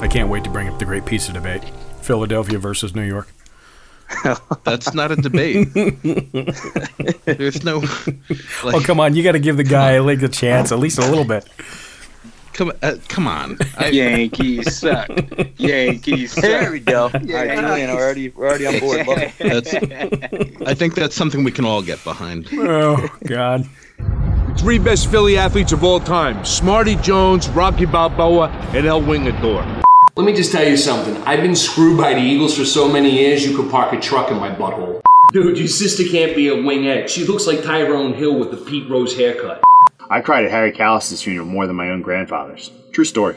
I can't wait to bring up the great pizza debate Philadelphia versus New York. That's not a debate. There's no. Like, oh, come on. You got to give the guy like a chance, at least a little bit. Come, uh, come on. I, Yankees suck. Yankees suck. There we go. Yeah, All right, Julian, we're already, we're already on board. That's, I think that's something we can all get behind. Oh, God. Three best Philly athletes of all time Smarty Jones, Rocky Balboa, and El Wingador. Let me just tell you something. I've been screwed by the Eagles for so many years, you could park a truck in my butthole. Dude, your sister can't be a wingette. She looks like Tyrone Hill with the Pete Rose haircut. I cried at Harry Kalas's funeral more than my own grandfather's. True story.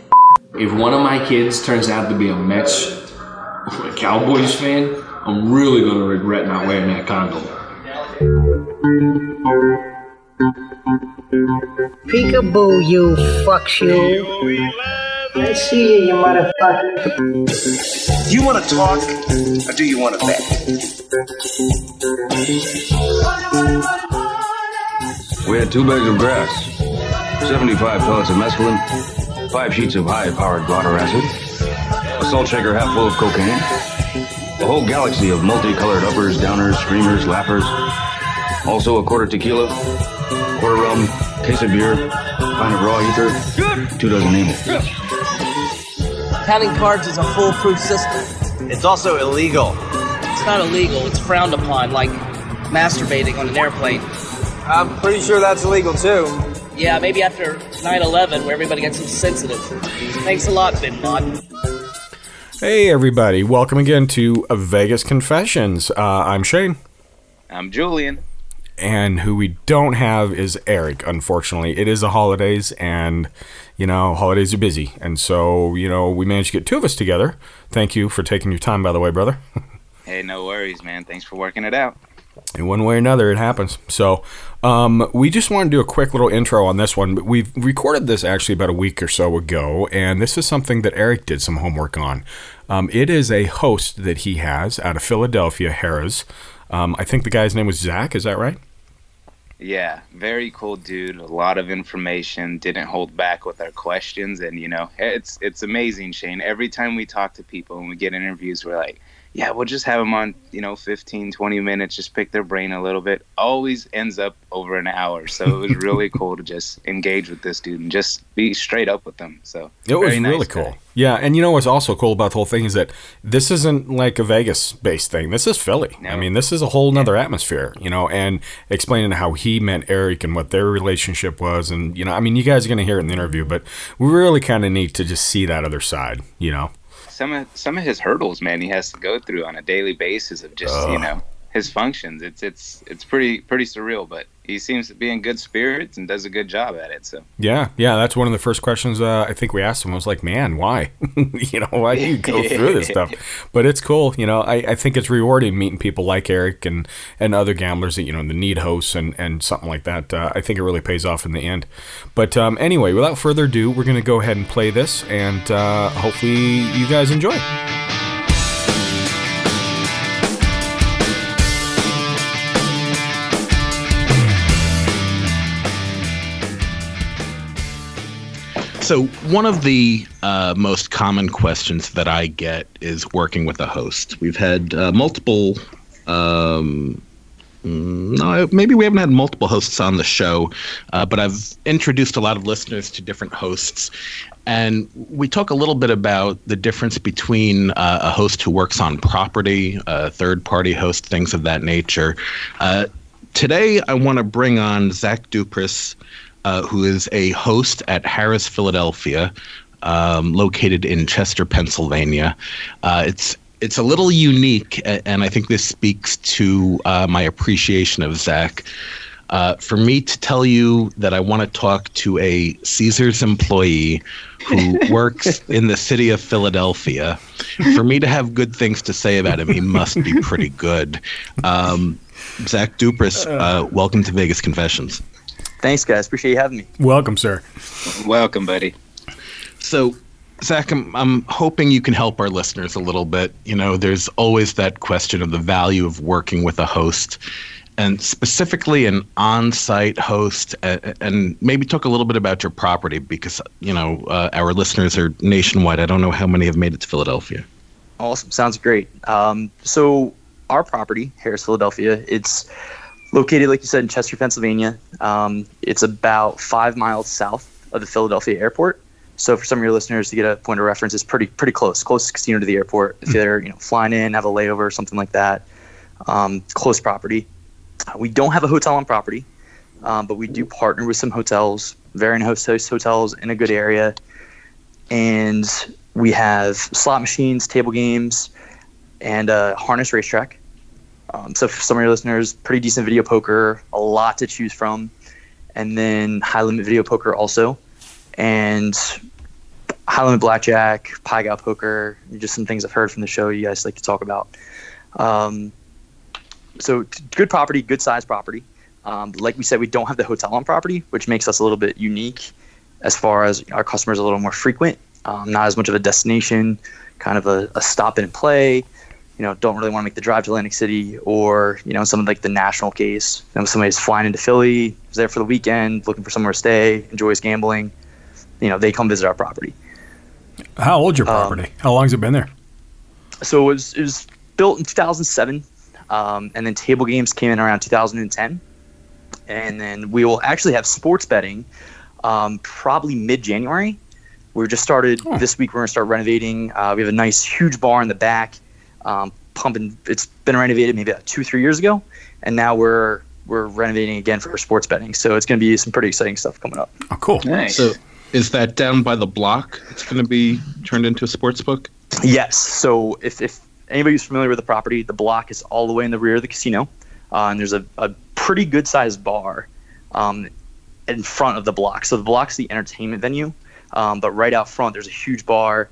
If one of my kids turns out to be a Mets or a Cowboys fan, I'm really going to regret not wearing that condom. Peekaboo, you fuck you. I see you, you motherfucker. Do you want to talk or do you want to bet? We had two bags of grass, 75 pellets of mescaline, five sheets of high-powered blotter acid, a salt shaker half full of cocaine, a whole galaxy of multicolored uppers, downers, screamers, lappers, also a quarter tequila, quarter rum, case of beer, pint of raw ether, two dozen names. Counting cards is a foolproof system. It's also illegal. It's not illegal, it's frowned upon, like masturbating on an airplane. I'm pretty sure that's illegal too. Yeah, maybe after 9 11, where everybody gets so sensitive. Thanks a lot, Bin Laden. Hey, everybody. Welcome again to Vegas Confessions. Uh, I'm Shane. I'm Julian and who we don't have is Eric. Unfortunately, it is the holidays, and you know holidays are busy, and so you know we managed to get two of us together. Thank you for taking your time, by the way, brother. hey, no worries, man. Thanks for working it out. In one way or another, it happens. So, um, we just want to do a quick little intro on this one. We've recorded this actually about a week or so ago, and this is something that Eric did some homework on. Um, it is a host that he has out of Philadelphia, Harrah's. Um, I think the guy's name was Zach. Is that right? Yeah, very cool dude. A lot of information. Didn't hold back with our questions, and you know, it's it's amazing, Shane. Every time we talk to people and we get interviews, we're like, yeah, we'll just have them on, you know, 15, 20 minutes, just pick their brain a little bit. Always ends up over an hour. So it was really cool to just engage with this dude and just be straight up with them. So it was nice really cool. Guy. Yeah. And you know what's also cool about the whole thing is that this isn't like a Vegas based thing. This is Philly. No. I mean, this is a whole nother yeah. atmosphere, you know, and explaining how he met Eric and what their relationship was. And, you know, I mean, you guys are going to hear it in the interview, but we really kind of need to just see that other side, you know? Some of some of his hurdles, man, he has to go through on a daily basis of just you know his functions. It's it's it's pretty pretty surreal, but he seems to be in good spirits and does a good job at it. So yeah, yeah, that's one of the first questions uh, I think we asked him was like, man, why? you know, why do you go through this stuff? But it's cool. You know, I, I think it's rewarding meeting people like Eric and and other gamblers that you know the need hosts and and something like that. Uh, I think it really pays off in the end. But um, anyway, without further ado, we're gonna go ahead and play this, and uh, hopefully you guys enjoy. So, one of the uh, most common questions that I get is working with a host. We've had uh, multiple. Um, mm, no, maybe we haven't had multiple hosts on the show, uh, but I've introduced a lot of listeners to different hosts. And we talk a little bit about the difference between uh, a host who works on property, a third party host, things of that nature. Uh, today, I want to bring on Zach Dupris uh, who is a host at Harrah's Philadelphia, um, located in Chester, Pennsylvania. Uh, it's it's a little unique, and I think this speaks to uh, my appreciation of Zach. Uh, for me to tell you that I want to talk to a Caesars employee who works in the city of Philadelphia, for me to have good things to say about him, he must be pretty good. Um, Zach Dupris, uh, welcome to Vegas Confessions. Thanks, guys. Appreciate you having me. Welcome, sir. Welcome, buddy. So, Zach, I'm, I'm hoping you can help our listeners a little bit. You know, there's always that question of the value of working with a host. and specifically an on-site host, uh, and maybe talk a little bit about your property because you know uh, our listeners are nationwide. I don't know how many have made it to Philadelphia. Awesome, sounds great. Um, so our property, Harrah's Philadelphia, it's located, like you said, in Chester, Pennsylvania. Um, it's about five miles south of the Philadelphia airport. So for some of your listeners to get a point of reference, it's pretty pretty close, closest casino to the airport. If they're you know flying in, have a layover or something like that, um, close property. We don't have a hotel on property, um, but we do partner with some hotels, varying host host hotels in a good area, and we have slot machines, table games, and a harness racetrack. Um, so for some of your listeners, pretty decent video poker, a lot to choose from, and then high limit video poker also, and high limit blackjack, pai gow poker, just some things I've heard from the show you guys like to talk about. Um, so t- good property, good size property. Um, like we said, we don't have the hotel on property, which makes us a little bit unique as far as our customers a little more frequent, um, not as much of a destination, kind of a, a stop and play you know, don't really want to make the drive to Atlantic City, or you know, something like the national case. You know, somebody's flying into Philly, is there for the weekend, looking for somewhere to stay, enjoys gambling. You know, they come visit our property. How old's your property? How long has it been there? So it was, it was built in 2007, um, and then table games came in around 2010, and then we will actually have sports betting um, probably mid-January. We just started this week. We're gonna start renovating. Uh, we have a nice huge bar in the back um, pumping. It's been renovated maybe about two, three years ago, and now we're we're renovating again for sports betting. So it's going to be some pretty exciting stuff coming up. Oh, cool. Nice. So, is that down by the block? It's going to be turned into a sports book. Yes. So if if anybody's familiar with the property, the block is all the way in the rear of the casino, uh, and there's a, a pretty good sized bar um, in front of the block. So the block's the entertainment venue, um, but right out front there's a huge bar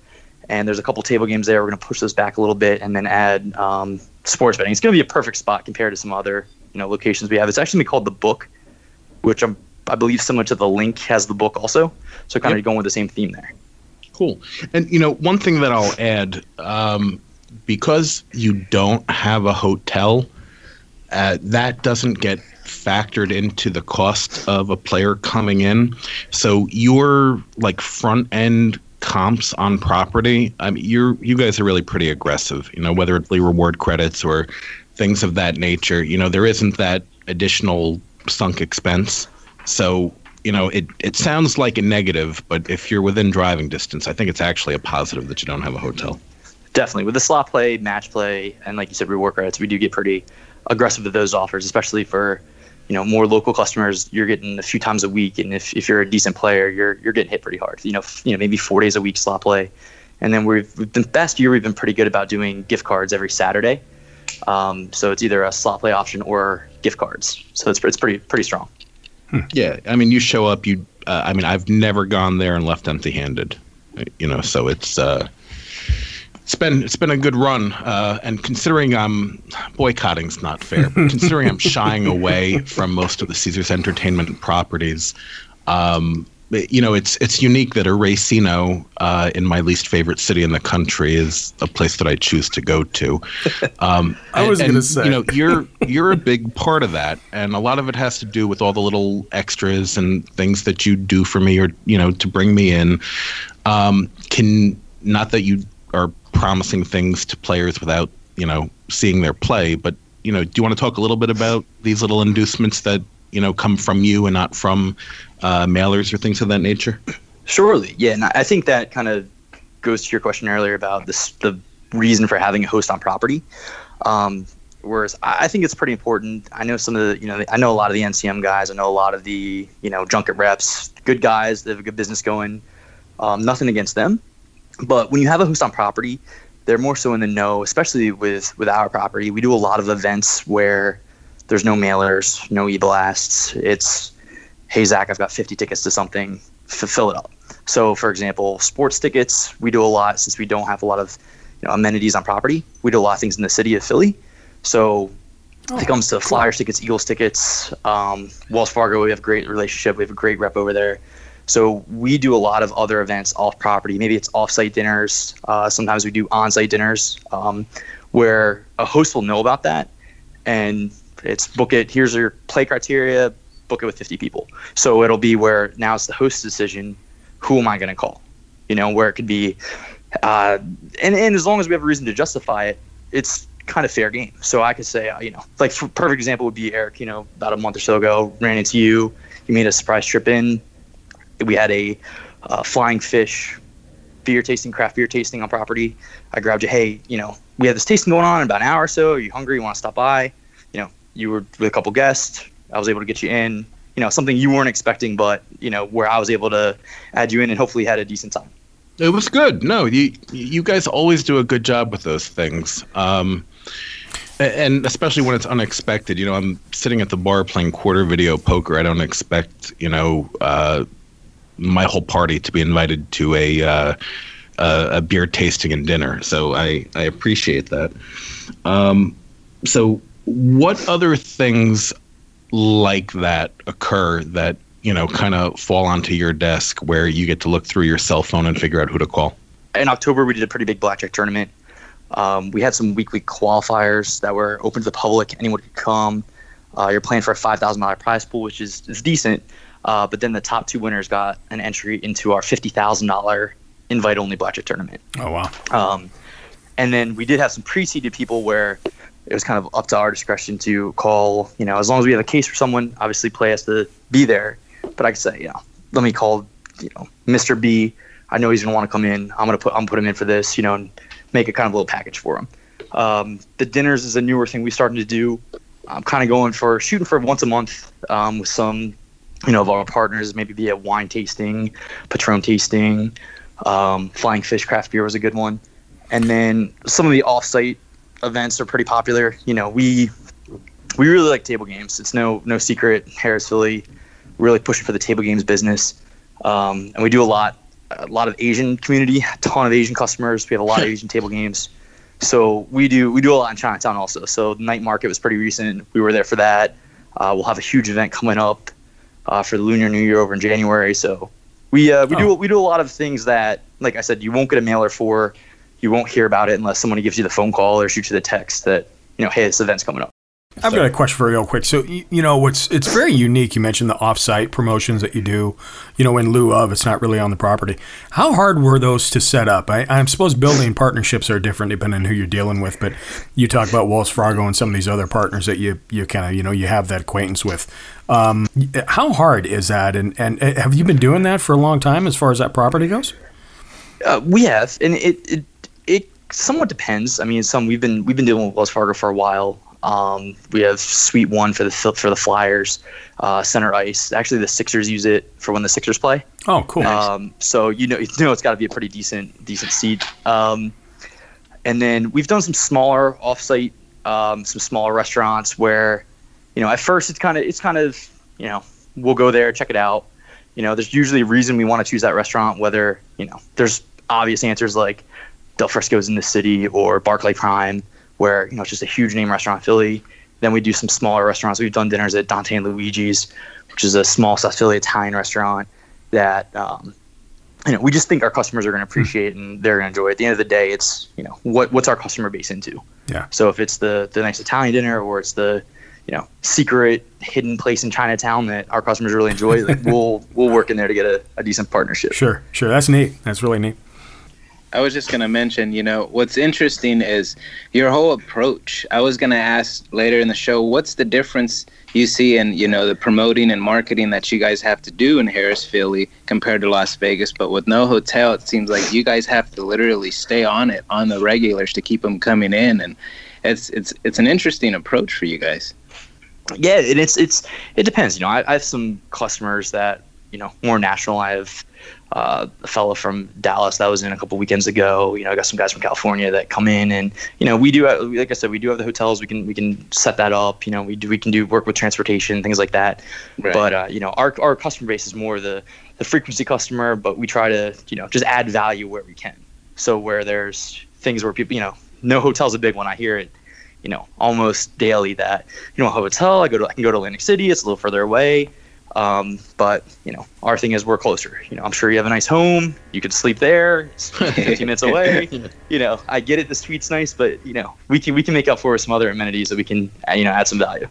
and there's a couple table games there. We're going to push those back a little bit and then add um, sports betting. It's going to be a perfect spot compared to some other you know locations we have. It's actually called the Book, which I'm, I believe similar to the LINQ has the Book also. So kind of going with the same theme there. Cool. And you know, one thing that I'll add, um, because you don't have a hotel, uh, that doesn't get factored into the cost of a player coming in. So your like front end comps on property, I mean, you're you guys are really pretty aggressive. You know, whether it's reward credits or things of that nature. You know, there isn't that additional sunk expense. So you know, it it sounds like a negative, but if you're within driving distance, I think it's actually a positive that you don't have a hotel. Definitely with the slot play, match play, and like you said, reward credits, we do get pretty aggressive with those offers, especially for you know more local customers. You're getting a few times a week, and if, if you're a decent player, you're you're getting hit pretty hard. You know, f- you know maybe four days a week slot play, and then we've, we've been past year we've been pretty good about doing gift cards every Saturday. Um, so it's either a slot play option or gift cards. So it's it's pretty pretty strong. Yeah, I mean, you show up. You, uh, I mean, I've never gone there and left empty-handed. You know, so it's uh, it's been it's been a good run. Uh, and considering I'm boycotting's not fair, but considering I'm shying away from most of the Caesars Entertainment properties, um, you know, it's it's unique that a racino uh, in my least favorite city in the country is a place that I choose to go to. Um, I was gonna say. you know, you're you're a big part of that, and a lot of it has to do with all the little extras and things that you do for me, or you know, to bring me in. Um, can not that you are promising things to players without you know seeing their play, but you know, do you want to talk a little bit about these little inducements that you know come from you and not from uh, mailers or things of that nature? Surely, yeah, and I think that kind of goes to your question earlier about this the reason for having a host on property. Um, whereas I think it's pretty important. I know some of the, you know, I know a lot of the NCM guys. I know a lot of the, you know, junket reps, good guys. They have a good business going. Um, nothing against them, but when you have a host on property, they're more so in the know, especially with with our property. We do a lot of events where there's no mailers, no e-blasts. It's, hey Zach, I've got 50 tickets to something, fill it up. So, for example, sports tickets, we do a lot since we don't have a lot of you know, amenities on property. We do a lot of things in the city of Philly. So, when it comes to Flyers tickets, Eagles tickets, um, Wells Fargo, we have a great relationship. We have a great rep over there. So we do a lot of other events off property. Maybe it's off-site dinners. Uh, sometimes we do on-site dinners um, where a host will know about that, and it's book it. Here's your play criteria. Book it with 50 people. So it'll be where now it's the host's decision. Who am I going to call? You know, where it could be, uh, and and as long as we have a reason to justify it, it's kind of fair game. So I could say, uh, you know, like perfect example would be Eric. You know, about a month or so ago, ran into you. You made a surprise trip in. We had a uh, flying fish beer tasting, craft beer tasting on property. I grabbed you. Hey, you know, we have this tasting going on in about an hour or so. Are you hungry? You want to stop by? You know, you were with a couple guests. I was able to get you in. You know, something you weren't expecting, but you know, where I was able to add you in and hopefully had a decent time. It was good. No, you you guys always do a good job with those things. Um, and especially when it's unexpected. You know, I'm sitting at the bar playing quarter video poker. I don't expect, you know, uh, my whole party to be invited to a uh, a, a beer tasting and dinner. So I I appreciate that. Um, so what other things like that occur that you know kind of fall onto your desk where you get to look through your cell phone and figure out who to call? In October, we did a pretty big blackjack tournament. Um, we had some weekly qualifiers that were open to the public. Anyone could come. Uh, you're playing for a five thousand dollar prize pool, which is, is decent. Uh, but then the top two winners got an entry into our fifty thousand dollar invite only blackjack tournament. Oh wow! Um, and then we did have some pre-seeded people where it was kind of up to our discretion to call. You know, as long as we have a case for someone, obviously play has to be there. But I could say, you know, let me call, you know, Mr. B. I know he's gonna want to come in. I'm gonna put I'm put him in for this. You know, and make a kind of little package for him. Um, the dinners is a newer thing we started to do. I'm kind of going for shooting for once a month um, with some, you know, of our partners. Maybe be a wine tasting, Patron tasting, um, Flying Fish Craft Beer was a good one, and then some of the offsite events are pretty popular. You know, we we really like table games. It's no no secret. Harrah's Philly really pushing for the table games business, um, and we do a lot a lot of Asian community, a ton of Asian customers. We have a lot of Asian table games. So we do we do a lot in Chinatown also. So the night market was pretty recent. We were there for that. Uh, we'll have a huge event coming up uh, for the Lunar New Year over in January. So we uh, we oh. do we do a lot of things that, like I said, you won't get a mailer for. You won't hear about it unless someone gives you the phone call or shoots you the text that you know, hey, this event's coming up. I've got a question for you real quick. So you know, what's it's very unique. You mentioned the offsite promotions that you do. You know, in lieu of it's not really on the property. How hard were those to set up? I, I suppose building partnerships are different depending on who you're dealing with. But you talk about Wells Fargo and some of these other partners that you you kind of you know you have that acquaintance with. Um, how hard is that? And and uh, have you been doing that for a long time as far as that property goes? Uh, we have, and it, it it somewhat depends. I mean, some we've been we've been dealing with Wells Fargo for a while. Um, we have Suite One for the for the Flyers, uh, center ice. Actually, the Sixers use it for when the Sixers play. Oh, cool. Um, so you know, you know, it's got to be a pretty decent decent seat. Um, and then we've done some smaller offsite, um, some smaller restaurants where, you know, at first it's kind of it's kind of you know we'll go there check it out. You know, there's usually a reason we want to choose that restaurant. Whether you know, there's obvious answers like Del Frisco's in the city or Barclay Prime where you know it's just a huge name restaurant in Philly. Then we do some smaller restaurants. We've done dinners at Dante and Luigi's, which is a small South Philly Italian restaurant that um, you know we just think our customers are going to appreciate and they're going to enjoy. At the end of the day, it's you know what what's our customer base into. Yeah. So if it's the the nice Italian dinner or it's the you know secret hidden place in Chinatown that our customers really enjoy, like we'll we'll work in there to get a, a decent partnership. Sure, sure. That's neat. That's really neat. I was just gonna mention, you know, what's interesting is your whole approach. I was gonna ask later in the show, what's the difference you see in, you know, the promoting and marketing that you guys have to do in Harrah's Philly compared to Las Vegas? But with no hotel, it seems like you guys have to literally stay on it on the regulars to keep them coming in, and it's it's it's an interesting approach for you guys. Yeah, and it's it's it depends. You know, I, I have some customers that you know more national. I have uh, a fellow from Dallas that was in a couple weekends ago. You know, I got some guys from California that come in, and you know, we do like I said, we do have the hotels. We can we can set that up. You know, we do we can do work with transportation, things like that. Right. But uh, you know, our our customer base is more the the frequency customer, but we try to you know just add value where we can. So where there's things where people, you know, no hotel's a big one. I hear it you know almost daily that you know a hotel I go to I can go to Atlantic City it's a little further away um, but you know, our thing is we're closer. You know, I'm sure you have a nice home. You could sleep there. It's 15 minutes away. You know, I get it. The suite's nice, but you know, we can we can make up for some other amenities that we can you know add some value.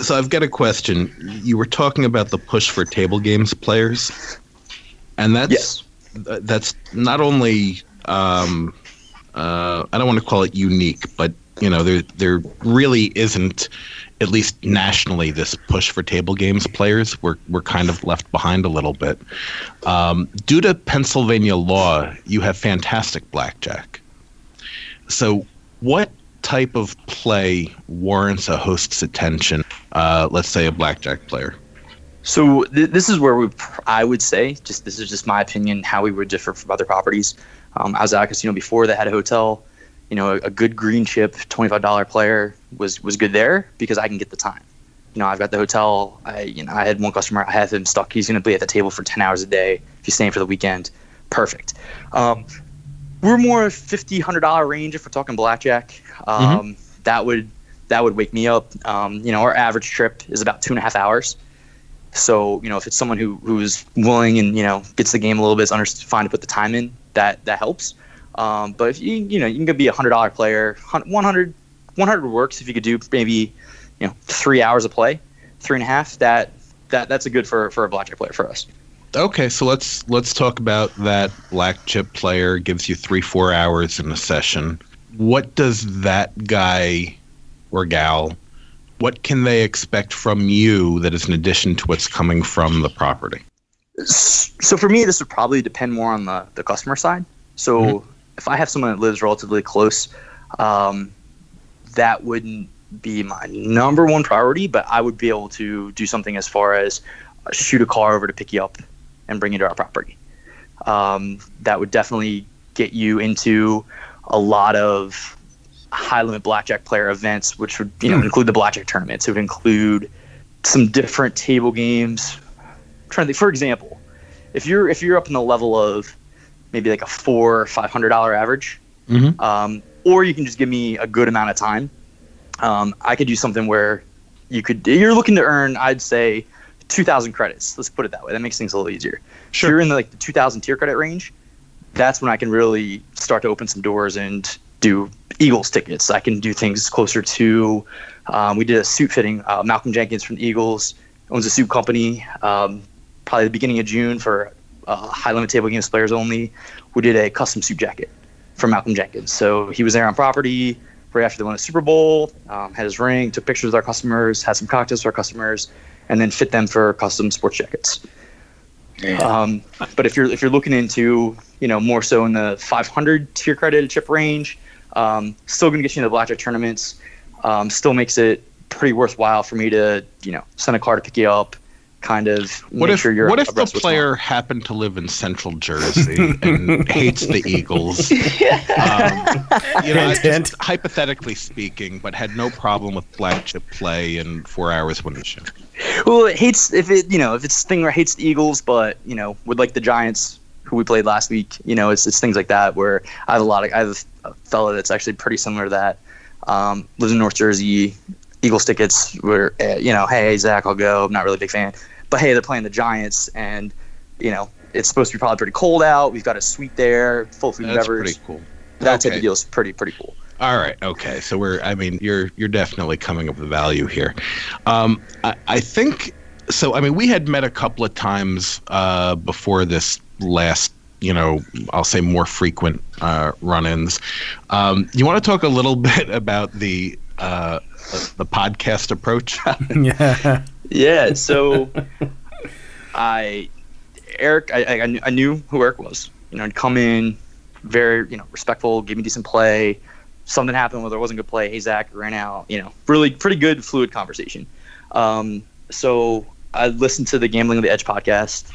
So I've got a question. You were talking about the push for table games players, and that's Yes. th- that's not only um, uh, I don't want to call it unique, but you know there there really isn't at least nationally this push for table games players. We're we're kind of left behind a little bit. Um, due to Pennsylvania law, you have fantastic blackjack. So, what type of play warrants a host's attention? Uh, let's say a blackjack player. So th- this is where we, I would say, just this is just my opinion, how we would differ from other properties. Um, I was at a casino before that had a hotel. You know, a, a good green chip, twenty-five dollar player was was good there because I can get the time. You know, I've got the hotel. I you know I had one customer. I have him stuck. He's going to be at the table for ten hours a day. If he's staying for the weekend, perfect. Um, we're more fifty hundred dollar range if we're talking blackjack. Um, That would that would wake me up. Um, you know, our average trip is about two and a half hours. So you know, if it's someone who who's willing and you know gets the game a little bit, is under, fine to put the time in. That that helps. Um, but if you you know you can be a hundred dollar player, 100 100 works if you could do maybe you know three hours of play, three and a half. That that that's a good for for a blackjack player for us. Okay, so let's let's talk about that black chip player gives you three four hours in a session. What does that guy or gal? What can they expect from you that is in addition to what's coming from the property? So for me, this would probably depend more on the, the customer side. So if I have someone that lives relatively close, um, that wouldn't be my number one priority, but I would be able to do something as far as shoot a car over to pick you up and bring you to our property. Um, that would definitely get you into a lot of high limit blackjack player events, which would you know include the blackjack tournaments. It would include some different table games. I'm trying to think, for example, if you're if you're up in the level of maybe like a four or five hundred dollar average, Mhm. um, or you can just give me a good amount of time. Um, I could do something where you could you're looking to earn, I'd say, two thousand credits. Let's put it that way. That makes things a little easier. If you're in the, like the two thousand tier credit range, that's when I can really start to open some doors and do Eagles tickets. I can do things closer to. Um, we did a suit fitting. Uh, Malcolm Jenkins from the Eagles owns a suit company. Um, probably the beginning of June for uh, high limit table games players only. We did a custom suit jacket for Malcolm Jenkins. So he was there on property right after they won the Super Bowl. Um, had his ring, took pictures with our customers, had some cocktails for our customers, and then fit them for custom sports jackets. Um, but if you're if you're looking into you know more so in the 500 tier credit chip range, um, still going to get you into the blackjack tournaments. Um, still makes it pretty worthwhile for me to you know send a car to pick you up, kind of What make if sure you're what if the abreast of what's going on. player happened to live in Central Jersey and hates the Eagles? Um, you know, just hypothetically speaking, but had no problem with black chip play and four hours winning shift. Well, it hates if it you know if it's a thing where it hates the Eagles, but you know with like the Giants who we played last week, you know it's it's things like that where I have a lot of I have a fella that's actually pretty similar to that. Um, lives in North Jersey. Eagles tickets were uh, you know hey Zach I'll go. I'm not really a big fan, but hey they're playing the Giants and you know it's supposed to be probably pretty cold out. We've got a suite there, full food and That's beverage. pretty cool. That type of deal is pretty pretty cool. All right. Okay. So we're. I mean, you're you're definitely coming up with value here. Um, I, I think. So I mean, we had met a couple of times uh, before this last. You know, I'll say more frequent uh, run-ins. Um, you want to talk a little bit about the uh, the podcast approach? yeah. Yeah. So I, Eric, I, I, knew- I knew who Eric was. You know, he'd come in, very, you know, respectful, give me decent play. Something happened where there wasn't good play. Hey, Zach ran out. You know, really pretty good, fluid conversation. Um, so I listened to the Gambling on the Edge podcast.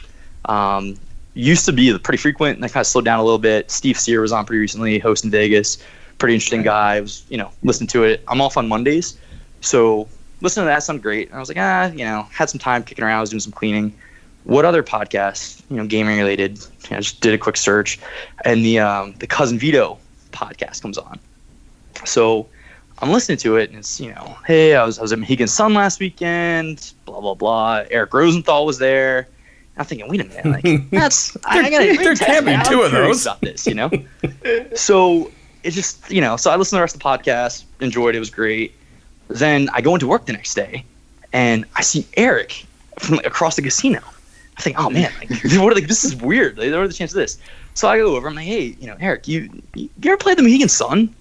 Um, used to be pretty frequent, and I kind of slowed down a little bit. Steve Sear was on pretty recently, host in Vegas. Pretty interesting guy. I was, you know, listening to it. I'm off on Mondays, so listening to that sounded great. And I was like, ah, you know, had some time kicking around. I was doing some cleaning. What other podcasts, you know, gaming related? I just did a quick search, and the um, the cousin Vito podcast comes on. So I'm listening to it, and it's you know, hey, I was I was at Mohegan Sun last weekend, blah blah blah. Eric Rosenthal was there. I'm thinking, wait a minute, like that's I, I gotta, there can't be two of those. about this, you know. so it just you know, so I listened to the rest of the podcast, enjoyed it, it was great. Then I go into work the next day, and I see Eric from like, across the casino. I think, oh man, like, what are, like this is weird. Like, what are the chances of this? So I go over. I'm like, hey, you know, Eric, you you ever played the Mohegan Sun?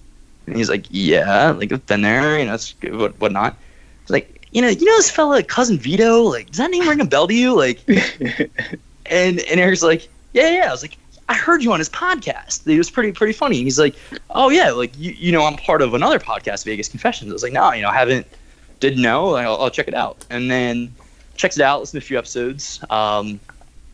And he's like, yeah, like I've been there. You know, it's good, what whatnot. It's like, you know, you know this fella, cousin Vito. Like, does that name ring a bell to you? Like, and and Eric's like, yeah, yeah. I was like, I heard you on his podcast. It was pretty pretty funny. He's like, oh yeah, like you you know, I'm part of another podcast, Vegas Confessions. I was like, no, you know, I haven't didn't know. I'll, I'll check it out. And then checks it out, listen to a few episodes. Um,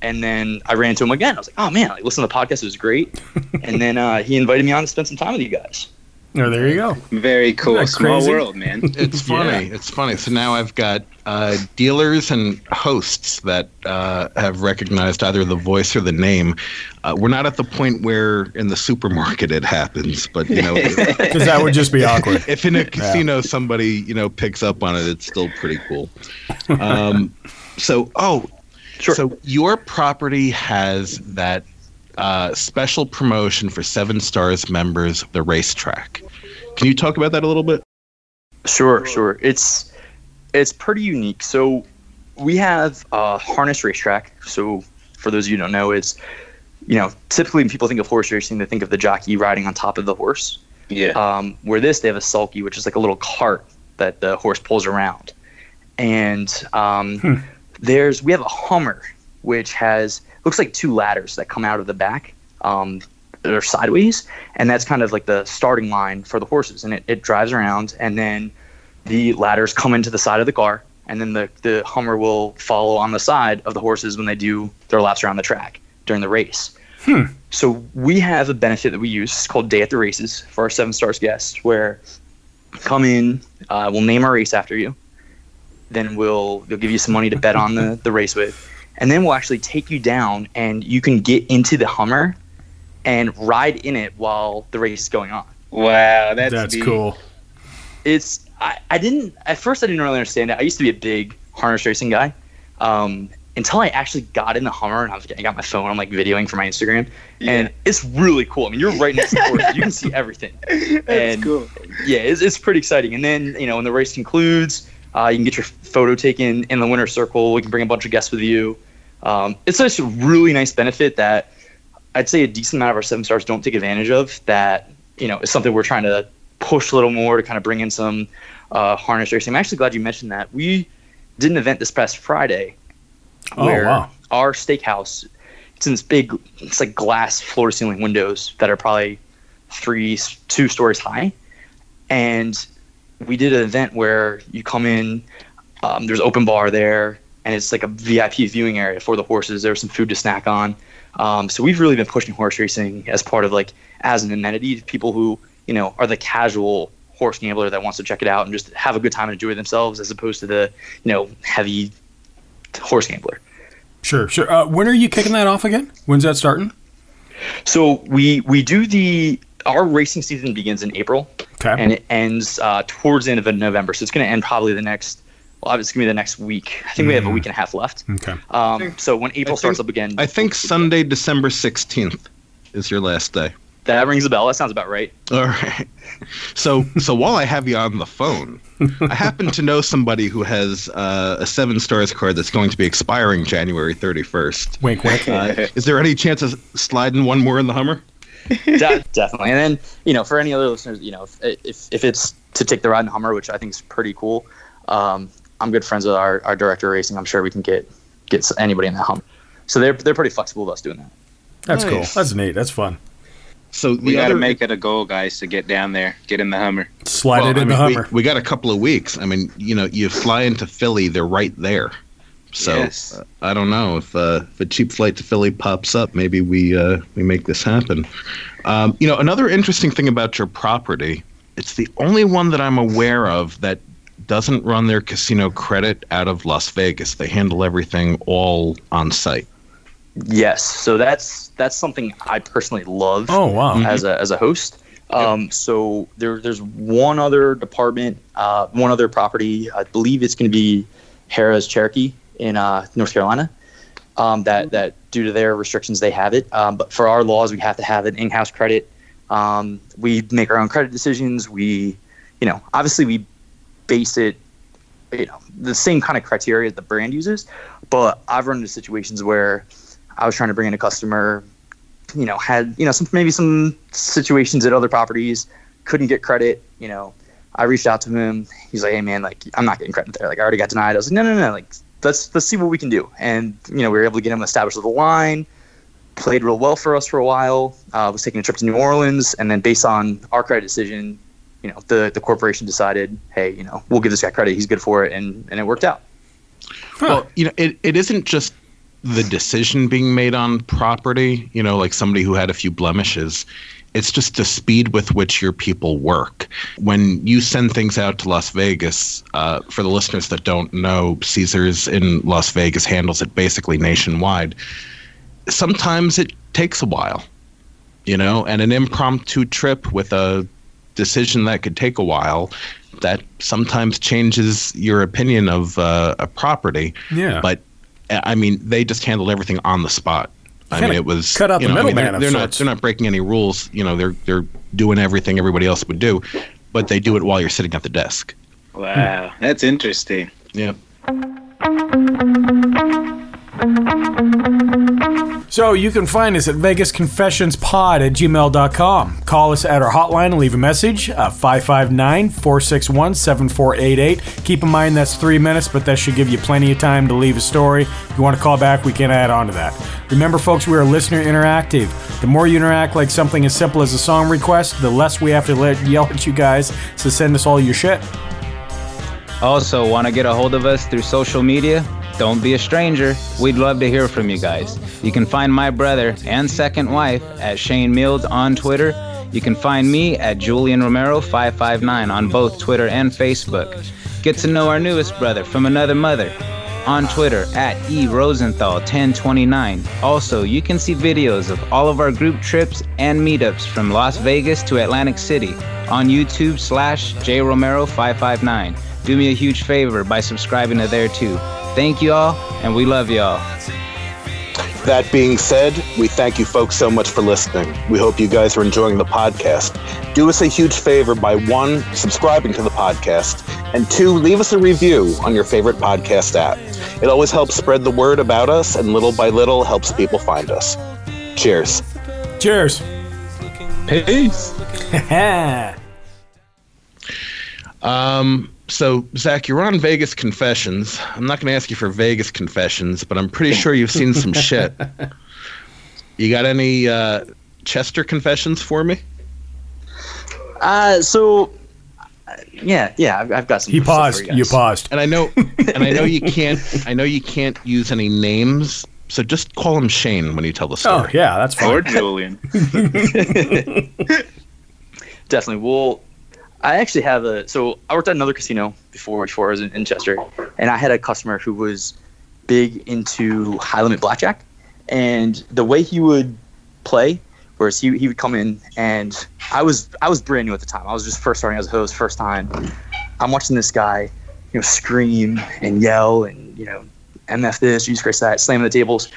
and then I ran into him again. I was like, oh man, like listen to the podcast. It was great. and then uh, he invited me on to spend some time with you guys. Oh, there you go. Very cool. Small crazy? world, man. It's funny. It's funny. So now I've got uh, dealers and hosts that uh, have recognized either the voice or the name. Uh, we're not at the point where in the supermarket it happens, but you know, Because that would just be awkward. if in a casino somebody you know picks up on it, it's still pretty cool. Um, so oh, so your property has that uh, special promotion for Seven Stars members, of the racetrack. Can you talk about that a little bit? Sure, sure. It's it's pretty unique. So we have a harness racetrack. So for those of you who don't know, it's you know typically when people think of horse racing, they think of the jockey riding on top of the horse. Yeah. Um, where this, they have a sulky, which is like a little cart that the horse pulls around, and um, there's we have a Hummer, which has looks like two ladders that come out of the back. Um, that are sideways, and that's kind of like the starting line for the horses. And it, it drives around, and then the ladders come into the side of the car, and then the, the Hummer will follow on the side of the horses when they do their laps around the track during the race. Hmm. So we have a benefit that we use it's called Day at the Races for our Seven Stars guests, where come in, uh, we'll name our race after you, then we'll we'll give you some money to bet on the, the race with, and then we'll actually take you down, and you can get into the Hummer and ride in it while the race is going on. Wow, that's That's deep. cool. It's I, I didn't at first I didn't really understand it. I used to be a big harness racing guy. Um, until I actually got in the Hummer and I, was, I got my phone, I'm like videoing for my Instagram, and it's really cool. I mean, you're right next to the horse, you can see everything. That's and cool. yeah, it's, it's pretty exciting. And then you know when the race concludes, uh, you can get your photo taken in the winner's circle. We can bring a bunch of guests with you. Um, it's just a really nice benefit that I'd say a decent amount of our seven stars don't take advantage of. That you know is something we're trying to push a little more to kind of bring in some uh, harness racing. I'm actually glad you mentioned that. We did an event this past Friday Oh, where wow. our steakhouse it's in this big it's like glass floor to ceiling windows that are probably three two stories high and we did an event where you come in um, there's open bar there and it's like a vip viewing area for the horses there's some food to snack on um, so we've really been pushing horse racing as part of like as an amenity to people who you know are the casual horse gambler that wants to check it out and just have a good time and enjoy themselves as opposed to the you know heavy horse gambler Sure, sure. Uh, when are you kicking that off again? When's that starting? So we we do the our racing season begins in April, Okay. and it ends uh, towards the end of November. So it's going to end probably the next. Well, it's going to be the next week. I think we have a Mm. week and a half left. Okay. Um, so when April I starts think- up again, I think Sunday, December 16th is your last day. that rings a bell. That sounds about right. All right. So, so while I have you on the phone, I happen to know somebody who has uh, a seven stars card that's going to be expiring January 31st. Wink, wink. Uh, is there any chance of sliding one more in the Hummer? De- definitely. And then you know, for any other listeners, you know, if if, if it's to take the ride in Hummer, which I think is pretty cool, um, I'm good friends with our, our director of racing. I'm sure we can get get anybody in the Hummer. So they're they're pretty flexible with us doing that. That's cool. That's neat. That's fun. So We the got to other make it a goal, guys, to get down there, get in the Hummer. Slide well, it I in the mean, we- Hummer. We, got a couple of weeks. I mean, you know, you fly into Philly, they're right there. So Yes. uh, I don't know if uh, if a cheap flight to Philly pops up, maybe we uh, we make this happen. Um, you know, another interesting thing about your property, it's the only one that I'm aware of that doesn't run their casino credit out of Las Vegas. They handle everything all on site. Yes, so that's that's something I personally love. Oh, wow. As a as a host, um, so there there's one other department, uh, one other property. I believe it's going to be Harrah's Cherokee in uh, North Carolina. Um, that that due to their restrictions they have it, um, but for our laws we have to have an in-house credit. Um, we make our own credit decisions. We, you know, obviously we base it you know the same kind of criteria the brand uses. But I've run into situations where I was trying to bring in a customer, you know, had you know some maybe some situations at other properties, couldn't get credit. You know, I reached out to him. He's like, "Hey man, like I'm not getting credit there. Like I already got denied." I was like, "No, no, no. Like let's let's see what we can do." And you know, we were able to get him established with a line. Played real well for us for a while. Uh, was taking a trip to New Orleans, and then based on our credit decision, you know, the the corporation decided, hey, you know, we'll give this guy credit. He's good for it, and and it worked out. Well, you know, it, it isn't just the decision being made on property, you know, like somebody who had a few blemishes. It's just the speed with which your people work. When you send things out to Las Vegas, uh, for the listeners that don't know, Caesars in Las Vegas handles it basically nationwide. Sometimes it takes a while, you know, and an impromptu trip with a decision that could take a while that sometimes changes your opinion of uh, a property. Yeah. But I mean, they just handled everything on the spot. I mean, it was cut out you the know, I mean, they're, they're not they're not breaking any rules. You know, they're they're doing everything everybody else would do, but they do it while you're sitting at the desk. Wow, that's interesting. Yeah. So you can find us at VegasConfessionsPod at gmail.com. Call us at our hotline and leave a message, uh, 559 461 7488. Keep in mind that's three minutes, but that should give you plenty of time to leave a story. If you want to call back, we can add on to that. Remember, folks, we are listener interactive. The more you interact like something as simple as a song request, the less we have to let, yell at you guys. to send us all your shit. Also, want to get a hold of us through social media? Don't be a stranger. We'd love to hear from you guys. You can find my brother and second wife at Shane Mills on Twitter. You can find me at Julian Romero 559 on both Twitter and Facebook. Get to know our newest brother from another mother on Twitter at E Rosenthal 1029. Also, you can see videos of all of our group trips and meetups from Las Vegas to Atlantic City on YouTube slash J Romero 559. Do me a huge favor by subscribing to there too. Thank you all, and we love y'all. That being said, we thank you folks so much for listening. We hope you guys are enjoying the podcast. Do us a huge favor by one, subscribing to the podcast, and two, leave us a review on your favorite podcast app. It always helps spread the word about us, and little by little helps people find us. Cheers. Cheers. Peace. Um, so Zach, you're on Vegas Confessions. I'm not going to ask you for Vegas Confessions, but I'm pretty sure you've seen some shit. You got any uh, Chester confessions for me? Uh, so uh, yeah, yeah, I've, I've got some. He paused. guys. You paused. And I know, and I know you can't. I know you can't use any names. So just call him Shane when you tell the story. Oh, yeah, that's fine. Or Julian. Definitely. Well, I actually have a. So I worked at another casino before, before I was in, in Chester, and I had a customer who was big into high limit blackjack, and the way he would play, whereas he he would come in, and I was I was brand new at the time. I was just first starting as a host, first time. I'm watching this guy, you know, scream and yell and you know, MF this, Jesus Christ that, slamming the tables,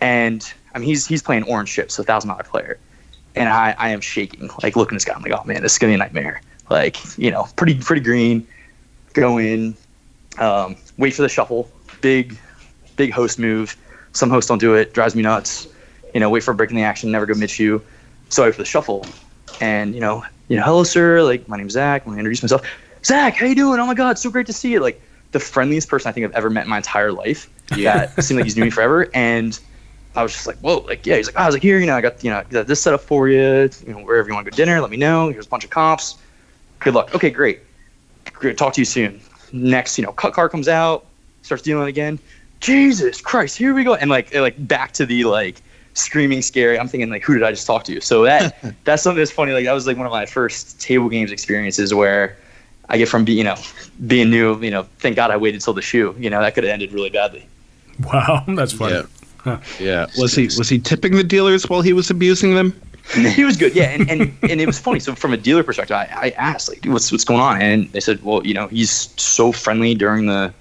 and I mean he's he's playing orange chips, so thousand dollar player and I, I am shaking, like looking at this guy. I'm like, oh man, this is gonna be a nightmare. Like, you know, pretty pretty green. Go in, um, wait for the shuffle. Big, big host move. Some hosts don't do it. Drives me nuts. You know, wait for a break in the action. Never go mid shoe. So I wait for the shuffle, and you know, you know, hello sir. Like my name's Zach. I'm gonna introduce myself. Zach, how you doing? Oh my God, so great to see you. Like the friendliest person I think I've ever met in my entire life. Yeah. That seemed like he's knew me forever, and I was just like, whoa, like, yeah. He's like, oh, I was like, here, you know, I got, you know, got this set up for you. You know, wherever you want to go dinner, let me know. Here's a bunch of comps. Good luck. Okay, great. Great. Talk to you soon. Next, you know, cut car comes out, starts dealing again. Jesus Christ, here we go. And like, like back to the like screaming, scary. I'm thinking like, who did I just talk to? So that that's something that's funny. Like that was like one of my first table games experiences where I get from being, you know, being new. You know, thank God I waited till the shoe. You know, that could have ended really badly. Wow, that's funny. Yeah. Yeah. Was he was he tipping the dealers while he was abusing them? he was good, yeah, and, and and it was funny. So from a dealer perspective, I, I asked like, what's what's going on, and they said, well, you know, he's so friendly during the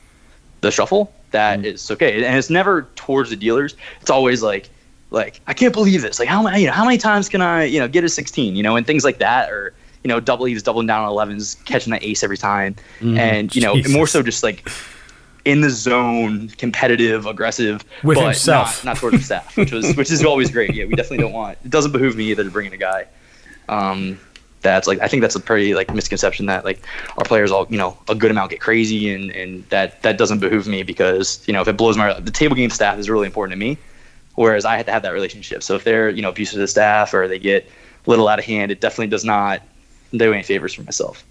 the shuffle that it's okay, and it's never towards the dealers. It's always like like I can't believe this. Like how many you know how many times can I you know get a 16? You know, and things like that, or you know, double he was doubling down on 11s, catching that ace every time, Mm, and you know, Jesus. more so just like in the zone, competitive, aggressive, With but himself. not, not towards the staff, which was which is always great. Yeah, we definitely don't want. It doesn't behoove me either to bring in a guy. Um, that's like I think that's a pretty like misconception that like our players all you know a good amount get crazy and and that that doesn't behoove me because you know if it blows my the table game staff is really important to me, whereas I had to have that relationship. So if they're you know abusive to the staff or they get a little out of hand, it definitely does not do any favors for myself.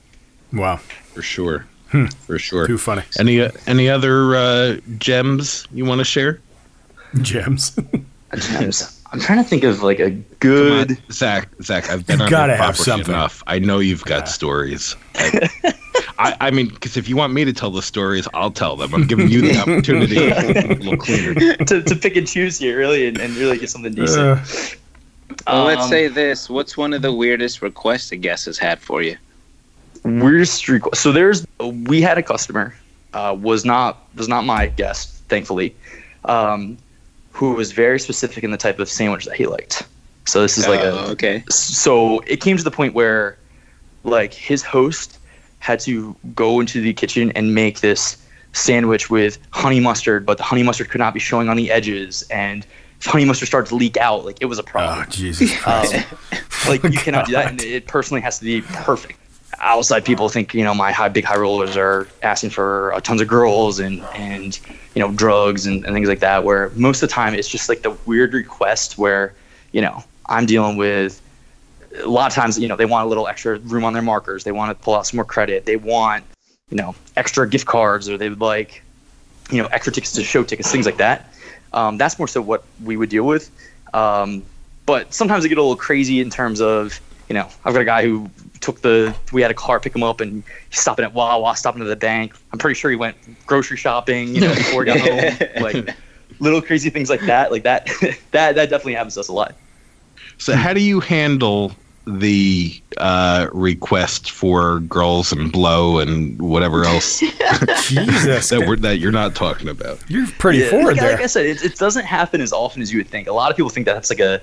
Wow. For sure. Hmm. For sure. Too funny. Any uh, any other uh, gems you want to share? Gems. Gems. I'm trying to think of like a good Zach. Zach, I've been You on gotta have property something. enough. I know you've got stories. I, I, I mean, because if you want me to tell the stories, I'll tell them. I'm giving you the opportunity. a little cleaner. to, to pick and choose here, really, and, and really get something decent. Well, let's Um, say this. What's one of the weirdest requests a guest has had for you? Weirdest request. So there's we had a customer uh, was not was not my guest, thankfully, um, who was very specific in the type of sandwich that he liked. So this is like Oh, a okay. So it came to the point where, like, his host had to go into the kitchen and make this sandwich with honey mustard, but the honey mustard could not be showing on the edges, and if honey mustard started to leak out, like it was a problem. Oh, Jesus Um, like you cannot do that, and it personally has to be perfect. Outside people think you know my high big high rollers are asking for uh, tons of girls and and you know drugs and, and things like that. Where most of the time it's just like the weird request where you know I'm dealing with a lot of times you know they want a little extra room on their markers. They want to pull out some more credit. They want you know extra gift cards or they would like you know extra tickets to show tickets, things like that. Um, that's more so what we would deal with. Um, but sometimes it get a little crazy in terms of you know I've got a guy who took the we had a car pick him up and he's stopping at Wawa, stopping at the bank. I'm pretty sure he went grocery shopping, you know, before he got home. Like little crazy things like that. Like that that that definitely happens to us a lot. So, how do you handle the uh, request for girls and blow and whatever else Jesus. that we're, that you're not talking about? You're pretty Yeah, forward like, there. Like I said, it, it doesn't happen as often as you would think. A lot of people think that that's like a,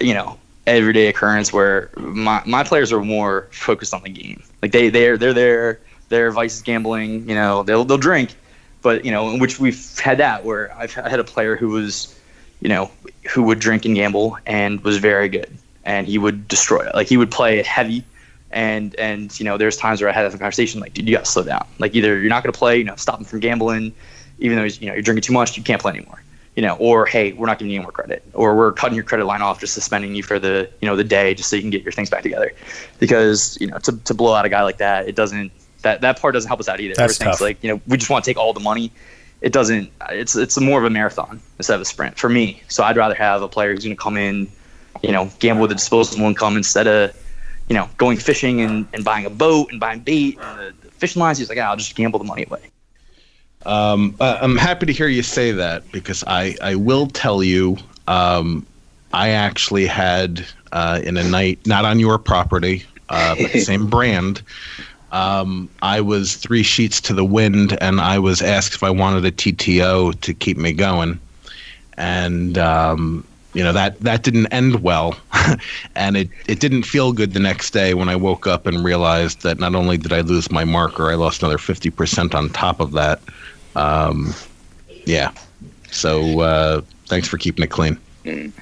you know, everyday occurrence where my, my players are more focused on the game. Like they they're they're there. Their vice is gambling. You know, they'll they'll drink, but you know, in which we've had that where I've had a player who was, you know, who would drink and gamble and was very good, and he would destroy it. Like he would play it heavy. And and you know, there's times where I had a conversation like, dude, you gotta slow down. Like either you're not gonna play, you know, stop him from gambling, even though he's, you know you're drinking too much, you can't play anymore. You know, or hey, we're not giving you any more credit, or we're cutting your credit line off, just suspending you for the you know the day, just so you can get your things back together. Because you know, to, to blow out a guy like that, it doesn't that that part doesn't help us out either. That's Everything's tough. like you know, we just want to take all the money. It doesn't. It's it's more of a marathon instead of a sprint for me. So I'd rather have a player who's going to come in, you know, gamble with a disposable income instead of you know, going fishing and, and buying a boat and buying bait and the, the fishing lines. He's like, ah, I'll just gamble the money away. Um, uh, I'm happy to hear you say that because I, I will tell you, um, I actually had uh, in a night, not on your property, uh, but the same brand. Um, I was three sheets to the wind, and I was asked if I wanted a TTO to keep me going, and um, you know that that didn't end well, and it it didn't feel good the next day when I woke up and realized that not only did I lose my marker, I lost another fifty percent on top of that. Um, yeah. So uh, thanks for keeping it clean.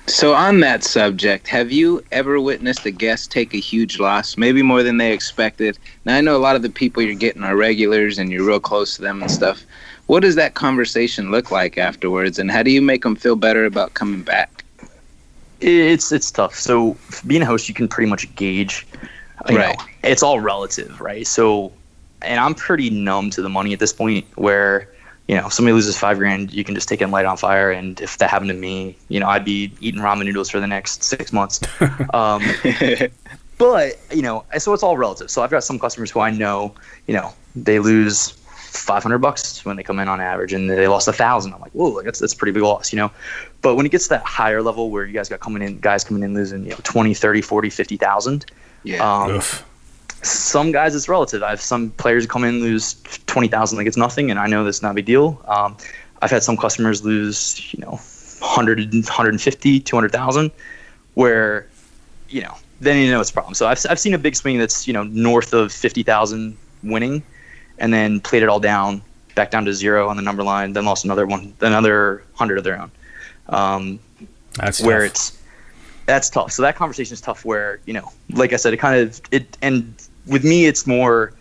So on that subject, have you ever witnessed a guest take a huge loss, maybe more than they expected? Now I know a lot of the people you're getting are regulars and you're real close to them and stuff. What does that conversation look like afterwards, and how do you make them feel better about coming back? It's it's tough. So being a host, you can pretty much gauge. You Right. Know, it's all relative, right? So, and I'm pretty numb to the money at this point. Where you know if somebody loses five grand, you can just take it and light it on fire. And if that happened to me, you know, I'd be eating ramen noodles for the next six months. um, but you know, so it's all relative. So I've got some customers who I know, you know, they lose 500 bucks when they come in on average, and they lost a thousand. I'm like, whoa, that's that's a pretty big loss, you know. But when it gets to that higher level where you guys got coming in, guys coming in losing, you know, 20, 30, 40, 50,000. Yeah. Um, some guys it's relative. I have some players come in lose 20,000 like it's nothing, and I know that's not a big deal. Um, I've had some customers lose, you know, 100, 150, 200,000, where you know, then you know it's a problem. So I've, I've seen a big swing that's you know north of fifty thousand winning, and then played it all down, back down to zero on the number line, then lost another one, another hundred of their own. Um, That's where tough. it's that's tough. So that conversation is tough. Where you know, like I said, it kind of it and with me, it's more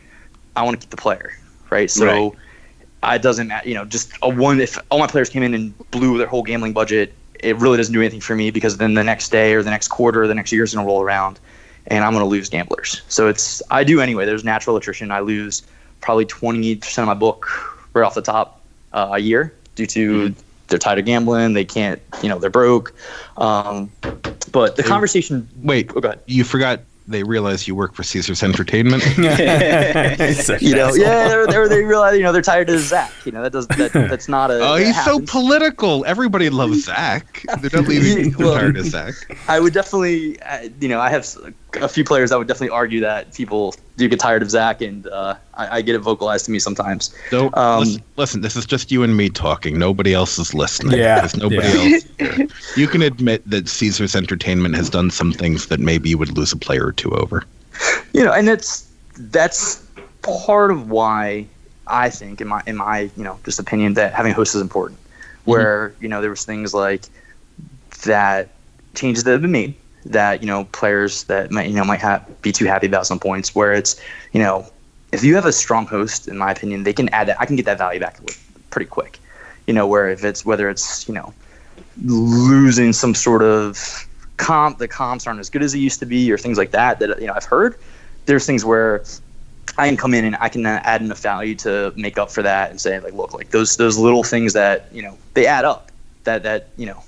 I want to keep the player, right? So. Right. It doesn't matter, you know, just a one. If all my players came in and blew their whole gambling budget, it really doesn't do anything for me because then the next day or the next quarter or the next year is going to roll around, and I'm going to lose gamblers. So it's I do anyway. There's natural attrition. I lose probably 20 percent of my book right off the top uh, a year due to they're tired of gambling. They can't, you know, they're broke. Um, but the conversation. Wait, oh, go ahead. you forgot they realize you work for Caesars Entertainment. you know, yeah, they're, they're, realize, you know, they're tired of Zach. You know, that does that, that's not a. Oh, that he's so political. Everybody loves Zach. They're not leaving Well, tired of Zach. I would definitely, uh, you know, I have s- a few players that would definitely argue that people do get tired of Zach, and uh, I, I get it vocalized to me sometimes. Don't Um, listen, listen, This is just you and me talking. Nobody else is listening. Yeah, There's nobody yeah. else. You can admit that Caesars Entertainment has done some things that maybe you would lose a player or two over. you know, and that's that's part of why I think, in my in my you know just opinion, that having a host is important. Where you know there was things like that changes that have been made that you know players that might you know might have, be too happy about some points. Where it's you know if you have a strong host, in my opinion, they can add that. I can get that value back pretty quick. You know, where if it's whether it's you know losing some sort of comp, the comps aren't as good as they used to be, or things like that. That you know I've heard. There's things where I can come in and I can add enough value to make up for that and say like, look, like those those little things that you know they add up. That that you know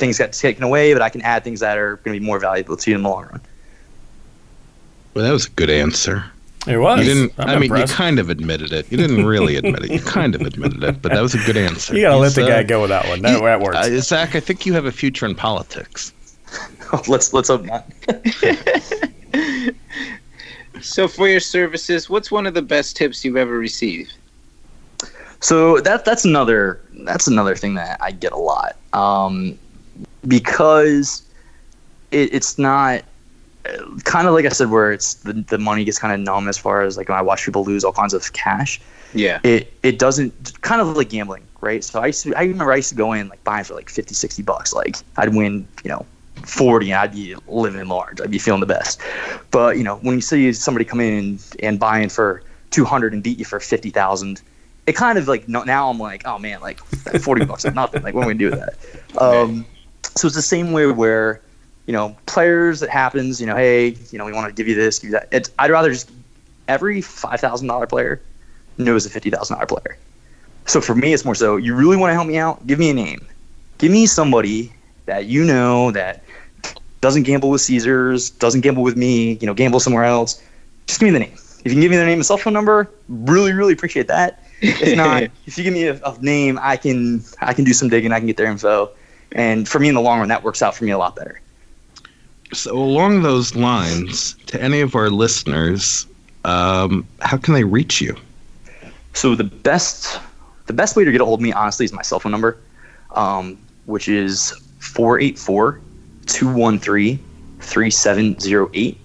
things got taken away, but I can add things that are going to be more valuable to you in the long run. Well, that was a good answer. It was. You didn't. I'm I mean, impressed. you kind of admitted it. You didn't really admit it. You kind of admitted it, but that was a good answer. You gotta let the He's, guy uh, go with that one. That, you- that works. Uh, Zach, I think you have a future in politics. let's let's hope not. So for your services, what's one of the best tips you've ever received? So that that's another that's another thing that I get a lot um, because it, it's not kind of like I said where it's the, the money gets kind of numb as far as like when I watch people lose all kinds of cash. Yeah. It it doesn't kind of like gambling, right? So I used to I remember I used to go in like buying for like 50, 60 bucks. Like I'd win, you know, 40 and I'd be living large. I'd be feeling the best. But, you know, when you see somebody come in and, and buy in for 200 and beat you for 50,000, it kind of like now I'm like, oh man, like 40 bucks is nothing. Like what are we gonna do with that? Um, so it's the same way where, you know, players it happens, you know, hey, you know, we want to give you this, give you that. It's, I'd rather just every five thousand dollar player knows a fifty thousand dollar player. So for me, it's more so you really want to help me out. Give me a name. Give me somebody that you know that doesn't gamble with Caesars, doesn't gamble with me. You know, gamble somewhere else. Just give me the name. If you can give me their name and cell phone number, really, really appreciate that. If not, if you give me a, a name, I can I can do some digging. I can get their info, and for me in the long run, that works out for me a lot better. So along those lines, to any of our listeners, um, how can they reach you? So the best the best way to get a hold of me, honestly, is my cell phone number, um, which is 484-213-3708.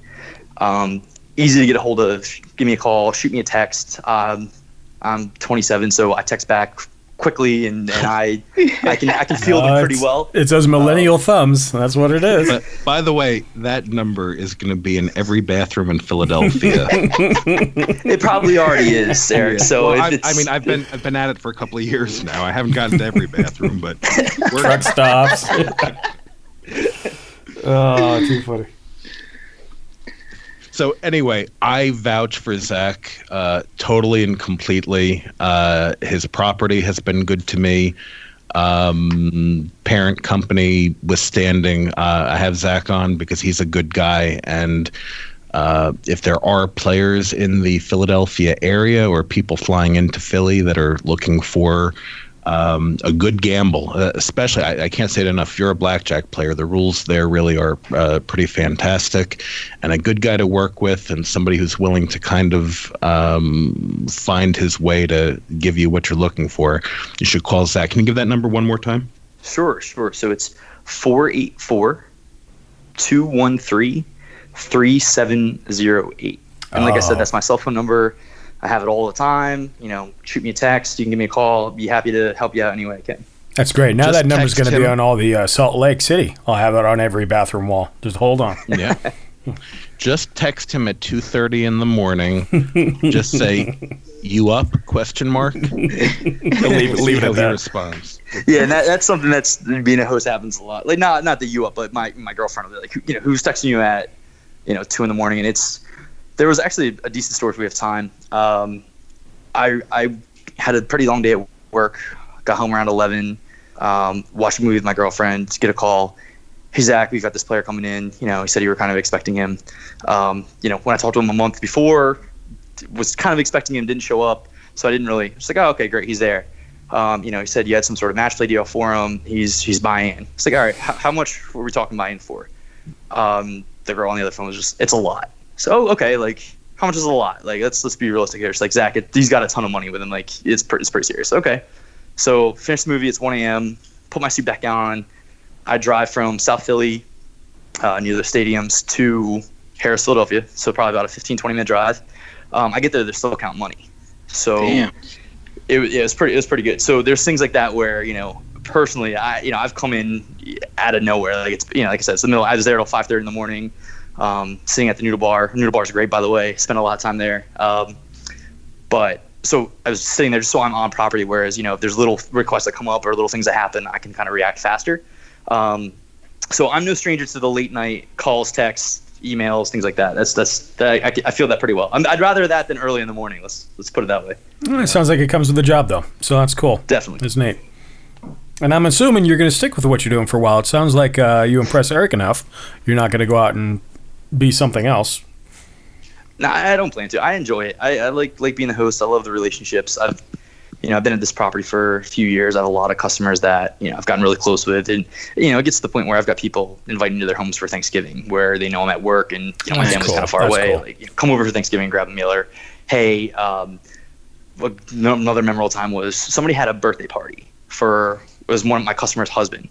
Um, easy to get a hold of. Give me a call, shoot me a text. Um, I'm 27, so I text back quickly, and, and I I can I can feel Uh, it pretty well. It's those millennial thumbs. That's what it is. But by the way, that number is going to be in every bathroom in Philadelphia. it probably already is, Eric. So Well, if I, it's, I mean, I've been I've been at it for a couple of years now. I haven't gotten to every bathroom, but we're Truck stops. oh, too funny. So anyway, I vouch for Zach uh, totally and completely. Uh, his property has been good to me. Um, parent company withstanding. Uh, I have Zach on because he's a good guy, and uh, if there are players in the Philadelphia area or people flying into Philly that are looking for um, a good gamble, uh, especially I, I can't say it enough. If you're a blackjack player, the rules there really are uh, pretty fantastic, and a good guy to work with, and somebody who's willing to kind of um, find his way to give you what you're looking for. You should call Zach. Can you give that number one more time? Sure, sure. So it's 484 213 3708. And like I Oh. said, that's my cell phone number. I have it all the time. You know, shoot me a text. You can give me a call. Be happy to help you out any way I can. That's great. Now Just that number's going to be on all the uh, Salt Lake City. I'll have it on every bathroom wall. Just hold on. Yeah. Just text him at 2:30 in the morning. Just say, "You up?" Question mark. leave it- leave it how at that. responds. yeah, and that, that's something that's being a host happens a lot. Like not not the you up, but my my girlfriend will be like, you know, who's texting you at, you know, two in the morning, and it's there was actually a decent story if we have time. Um, I I had a pretty long day at work. Got home around eleven. Um, watched a movie with my girlfriend. Get a call. Hey Zach, we've got this player coming in. You know, he said you were kind of expecting him. Um, you know, when I talked to him a month before, was kind of expecting him, didn't show up, so I didn't really. Just like, oh, okay, great, he's there. Um, you know, he said you had some sort of match play deal for him. He's he's buying. in. It's like, all right, how, how much were we talking buying for? Um, the girl on the other phone was just, it's a lot. So okay, like how much is a lot? Like let's let's be realistic here. It's like Zach, it, he's got a ton of money with him. Like it's pretty, it's pretty serious. Okay, so finish the movie. It's 1 a.m. Put my suit back on. I drive from South Philly, uh, near the stadiums, to Harrah's Philadelphia. So probably about a 15, 20 minute drive. Um, I get there, they're still counting money. So it, it was pretty it was pretty good. So there's things like that where you know personally I you know I've come in out of nowhere like it's you know like I said it's the middle I was there till five thirty in the morning, um, sitting at the noodle bar. Noodle bar is great by the way. Spent a lot of time there. Um, but so I was sitting there just so I'm on property. Whereas you know if there's little requests that come up or little things that happen, I can kind of react faster. Um, so I'm no stranger to the late night calls, texts, emails, things like that. That's that's that, I, I feel that pretty well. I'm, I'd rather that than early in the morning. Let's let's put it that way. Mm, It sounds like it comes with the job, though. So that's cool. Definitely. That's neat. And I'm assuming you're going to stick with what you're doing for a while. It sounds like uh, you impress Eric enough. You're not going to go out and be something else. No, I don't plan to. I enjoy it. I, I like like being the host. I love the relationships. I've you know I've been at this property for a few years. I have a lot of customers that you know I've gotten really close with, and you know it gets to the point where I've got people inviting me to their homes for Thanksgiving, where they know I'm at work and you know my That's family's cool. kind of far That's away. cool. Like you know, come over for Thanksgiving, grab a meal, or hey, um, another memorable time was somebody had a birthday party for it was one of my customer's husband,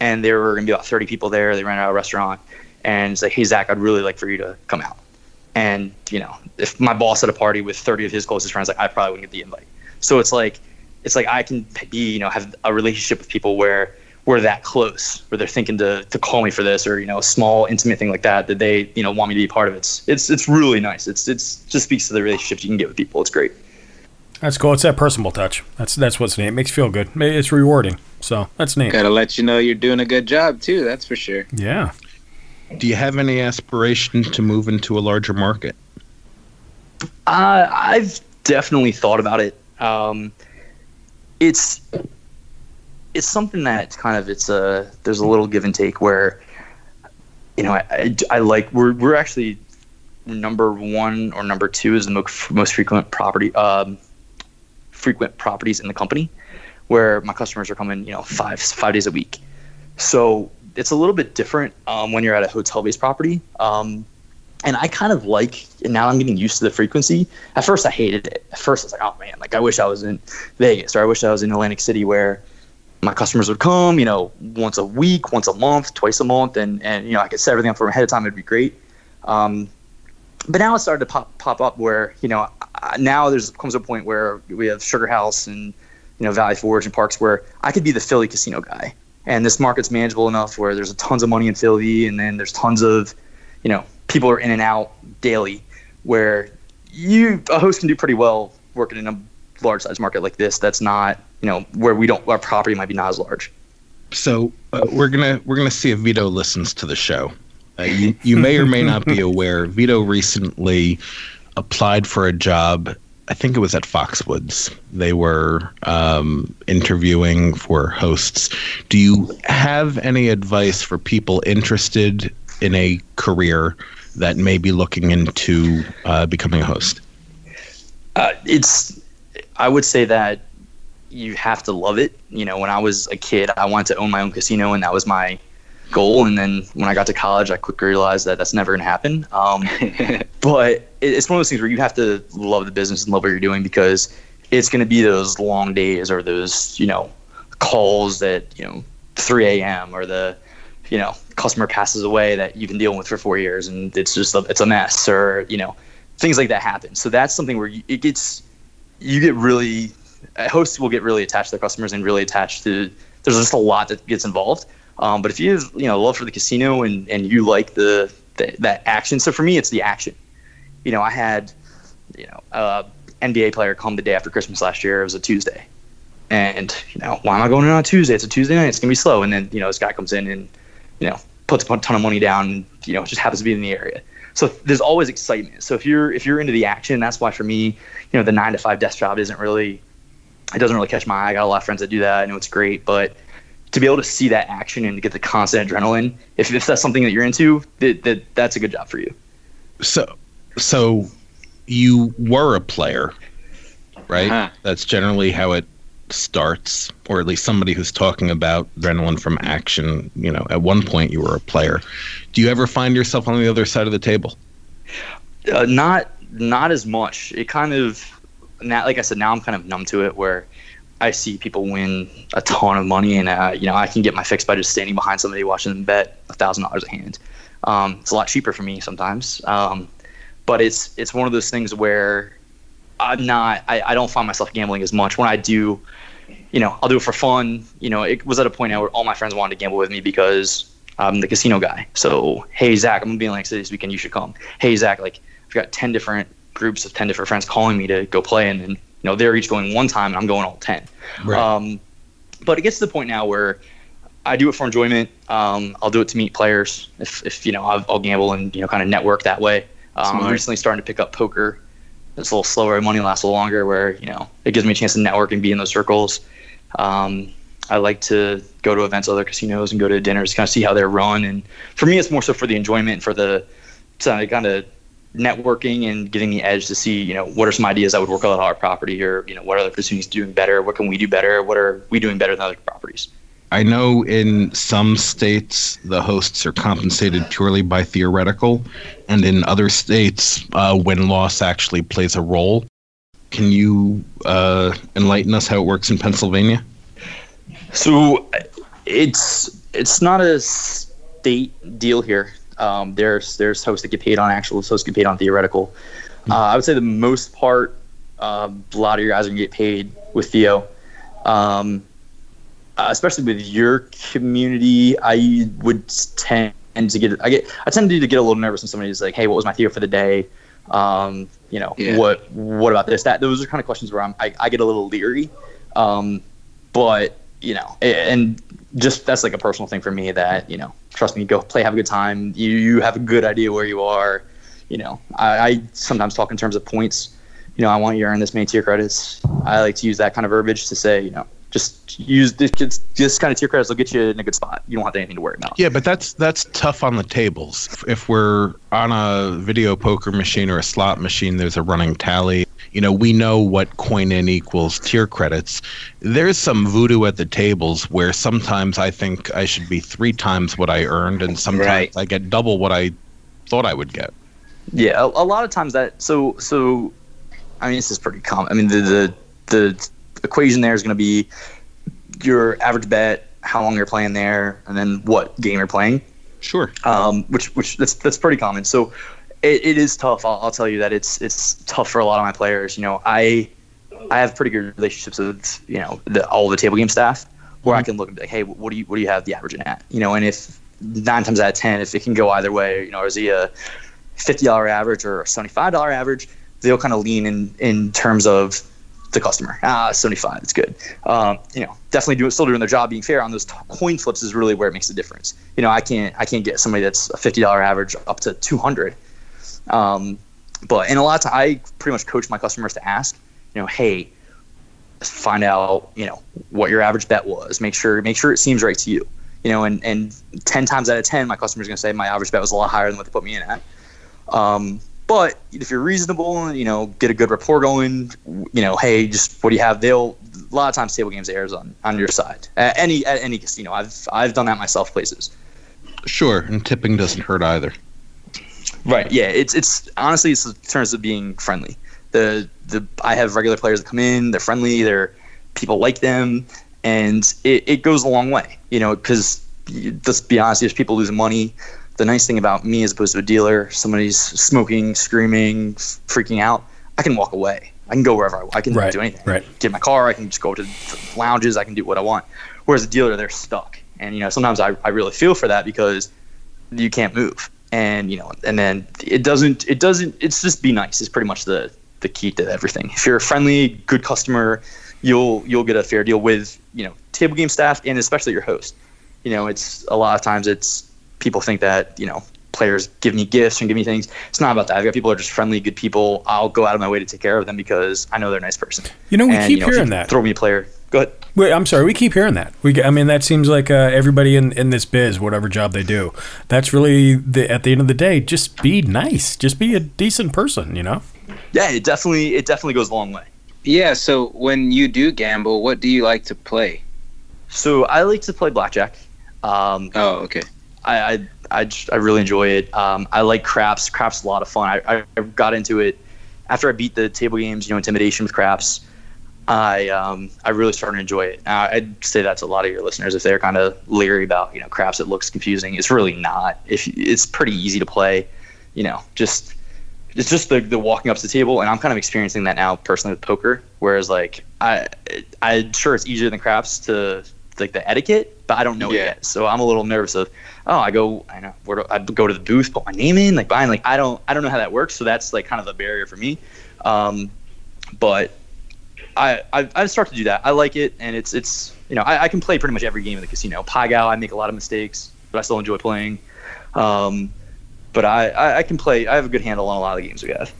and there were gonna be about 30 people there. They rented out a restaurant, and it's like, hey Zach, I'd really like for you to come out. And you know, if my boss had a party with 30 of his closest friends, like I probably wouldn't get the invite. So it's like, it's like I can be, you know, have a relationship with people where we're that close, where they're thinking to, to call me for this, or you know, a small intimate thing like that that they, you know, want me to be part of. It's it's it's really nice. It's it's just speaks to the relationships you can get with people. It's great. That's cool. It's that personal touch. That's that's what's neat. It makes you feel good. It's rewarding. So that's neat. Gotta let you know you're doing a good job too. That's for sure. Yeah. Do you have any aspiration to move into a larger market? Uh, I've definitely thought about it. Um, it's it's something that kind of it's a there's a little give and take where you know I, I, I like we're we're actually number one or number two is the most most frequent property um, frequent properties in the company where my customers are coming you know five five days a week so it's a little bit different um, when you're at a hotel based property um, and I kind of like, and now I'm getting used to the frequency. At first, I hated it. At first, I was like, oh man, like I wish I was in Vegas or I wish I was in Atlantic City where my customers would come, you know, once a week, once a month, twice a month, and and you know I could set everything up from ahead of time. It'd be great. Um, but now it started to pop pop up where you know I- now there's comes a point where we have SugarHouse and you know Valley Forge and Parx where I could be the Philly casino guy, and this market's manageable enough where there's tons of money in Philly, and then there's tons of you know people are in and out daily, where you a host can do pretty well working in a large size market like this. That's not you know where we don't our property might be not as large. So uh, we're gonna we're gonna see if Vito listens to the show. Uh, you you may or may not be aware. Vito recently applied for a job. I think it was at Foxwoods. They were um, interviewing for hosts. Do you have any advice for people interested in a career that may be looking into uh, becoming a host? Uh, it's I would say that you have to love it. You know, when I was a kid, I wanted to own my own casino, and that was my goal. And then when I got to college, I quickly realized that that's never going to happen. Um, but it's one of those things where you have to love the business and love what you're doing because it's going to be those long days or those you know calls at you know 3 a.m. or the you know, customer passes away that you've been dealing with for four years and it's just a, it's a mess or you know, things like that happen. So that's something where you, it gets you get really hosts will get really attached to their customers and really attached to. There's just a lot that gets involved. Um, but if you have you know love for the casino and and you like the, the that action, so for me it's the action. You know, I had you know a NBA player come the day after Christmas last year. It was a Tuesday, and you know why am I going in on a Tuesday? It's a Tuesday night. It's gonna be slow. And then you know this guy comes in and you know puts a ton of money down. And, you know, just happens to be in the area. So there's always excitement. So if you're if you're into the action, that's why for me, you know, the nine to five desk job isn't really it doesn't really catch my eye. I got a lot of friends that do that. I know it's great, but to be able to see that action and to get the constant adrenaline, if, if that's something that you're into, that, that that's a good job for you. So, so you were a player, right? Uh-huh. That's generally how it starts, or at least somebody who's talking about adrenaline from action. You know, at one point you were a player. Do you ever find yourself on the other side of the table? Uh, not not as much. It kind of now, like I said, now I'm kind of numb to it where I see people win a ton of money, and uh, you know I can get my fix by just standing behind somebody watching them bet a thousand dollars a hand. Um, it's a lot cheaper for me sometimes, um, but it's it's one of those things where I'm not. I, I don't find myself gambling as much when I do. You know, I'll do it for fun. You know, it was at a point now where all my friends wanted to gamble with me because I'm the casino guy. So, hey Zach, I'm gonna be in Atlantic City this weekend. You should come. Hey Zach, like I've got ten different groups of 10 different friends calling me to go play and then you know they're each going one time and i'm going all 10 Right. um, but it gets to the point now where i do it for enjoyment um, i'll do it to meet players if, if you know I'll, I'll gamble and you know kind of network that way um, i'm recently starting to pick up poker it's a little slower money lasts a little longer where you know it gives me a chance to network and be in those circles um, I like to go to events, other casinos, and go to dinners, to kind of see how they're run. And for me, it's more so for the enjoyment, for the kind of networking and getting the edge to see, you know, what are some ideas that would work out at our property, or you know, what are the casinos doing better? What can we do better? What are we doing better than other properties? I know in some states the hosts are compensated purely by theoretical, and in other states, uh, win loss actually plays a role. Can you uh, enlighten us how it works in Pennsylvania? So it's it's not a state deal here. Um, there's there's hosts that get paid on actual, hosts get paid on theoretical. Uh, I would say the most part, um, a lot of your guys are gonna get paid with Theo. Um, uh, especially with your community, I would tend to get I get I tend to get a little nervous when somebody's like, "Hey, what was my theory for the day?" Um, you know, Yeah. what what about this? That those are kind of questions where I'm I, I get a little leery. Um, but you know, and just that's like a personal thing for me that you know, trust me, go play, have a good time. You you have a good idea where you are. You know, I, I sometimes talk in terms of points. You know, I want you to earn this many tier credits. I like to use that kind of verbiage to say, you know, just use this, this kind of tier credits will get you in a good spot. You don't have anything to worry about. Yeah, but that's that's tough on the tables. If we're on a video poker machine or a slot machine, there's a running tally. You know, we know what coin in equals tier credits. There's some voodoo at the tables where sometimes I think I should be three times what I earned, and sometimes Right. I get double what I thought I would get. Yeah, a, a lot of times that so so I mean this is pretty common. I mean the the, the equation there is going to be your average bet, how long you're playing there, and then what game you're playing. Sure. Um, which which that's that's pretty common. So it, it is tough. I'll, I'll tell you that it's it's tough for a lot of my players. You know, I I have pretty good relationships with you know the, all the table game staff where I can look and be like, hey, what do you what do you have the averaging at? You know, and if nine times out of ten, if it can go either way, you know, is he a fifty dollar average or a seventy five dollar average? They'll kind of lean in in terms of the customer. Ah, seventy five, it's good. Um, you know, definitely doing still doing their job, being fair on those t- coin flips is really where it makes a difference. You know, I can't I can't get somebody that's a fifty dollar average up to two hundred. Um, but and a lot of time, I pretty much coach my customers to ask, you know, hey, find out, you know, what your average bet was. Make sure make sure it seems right to you. You know, and and ten times out of ten, my customer's gonna say my average bet was a lot higher than what they put me in at. Um, but if you're reasonable and you know get a good rapport going, you know, hey, just what do you have? They'll a lot of times table games airs on on your side. At any at any casino, I've I've done that myself places. Sure, and tipping doesn't hurt either. Right. Yeah. It's it's honestly it's in terms of being friendly. The the I have regular players that come in. They're friendly. They're people like them, and it, it goes a long way. You know, because let's be honest, there's people losing money. The nice thing about me, as opposed to a dealer, somebody's smoking, screaming, freaking out, I can walk away. I can go wherever I, want. I can Right, do anything. right. Get in my car. I can just go to lounges. I can do what I want. Whereas a dealer, they're stuck. And you know, sometimes I, I really feel for that because you can't move. And you know, and then it doesn't. It doesn't. It's just be nice. Is pretty much the the key to everything. If you're a friendly, good customer, you'll you'll get a fair deal with you know table game staff and especially your host. You know, it's a lot of times it's people think that you know players give me gifts and give me things. It's not about that. I've got people who are just friendly, good people. I'll go out of my way to take care of them because I know they're a nice person. You know, we And, keep know, hearing that. Throw me a player. Go ahead. Wait, I'm sorry. We keep hearing that. We, I mean, that seems like uh, everybody in, in this biz, whatever job they do, that's really the, at the end of the day. Just be nice. Just be a decent person. You know. Yeah, it definitely it definitely goes a long way. Yeah. So when you do gamble, what do you like to play? So I like to play blackjack. Um, oh, okay. I I, I, just- I really enjoy it. Um, I like craps. Craps a lot of fun. I, I, got into it after I beat the table games. You know, intimidation with craps. I um, I really started to enjoy it. Uh, I'd say that to a lot of your listeners if they're kind of leery about you know craps. It looks confusing. It's really not. If it's pretty easy to play, you know, just it's just the, the walking up to the table, and I'm kind of experiencing that now personally with poker. Whereas like I I'm sure it's easier than craps to like the etiquette, but I don't know it yet. So I'm a little nervous of oh I go I know where do I go to the booth, put my name in, like buying like I don't I don't know how that works. So that's like kind of a barrier for me. Um, but I, I I start to do that. I like it, and it's it's you know I, I can play pretty much every game in the casino. Pai Gow, I make a lot of mistakes, but I still enjoy playing. Um, but I, I I can play. I have a good handle on a lot of the games we have.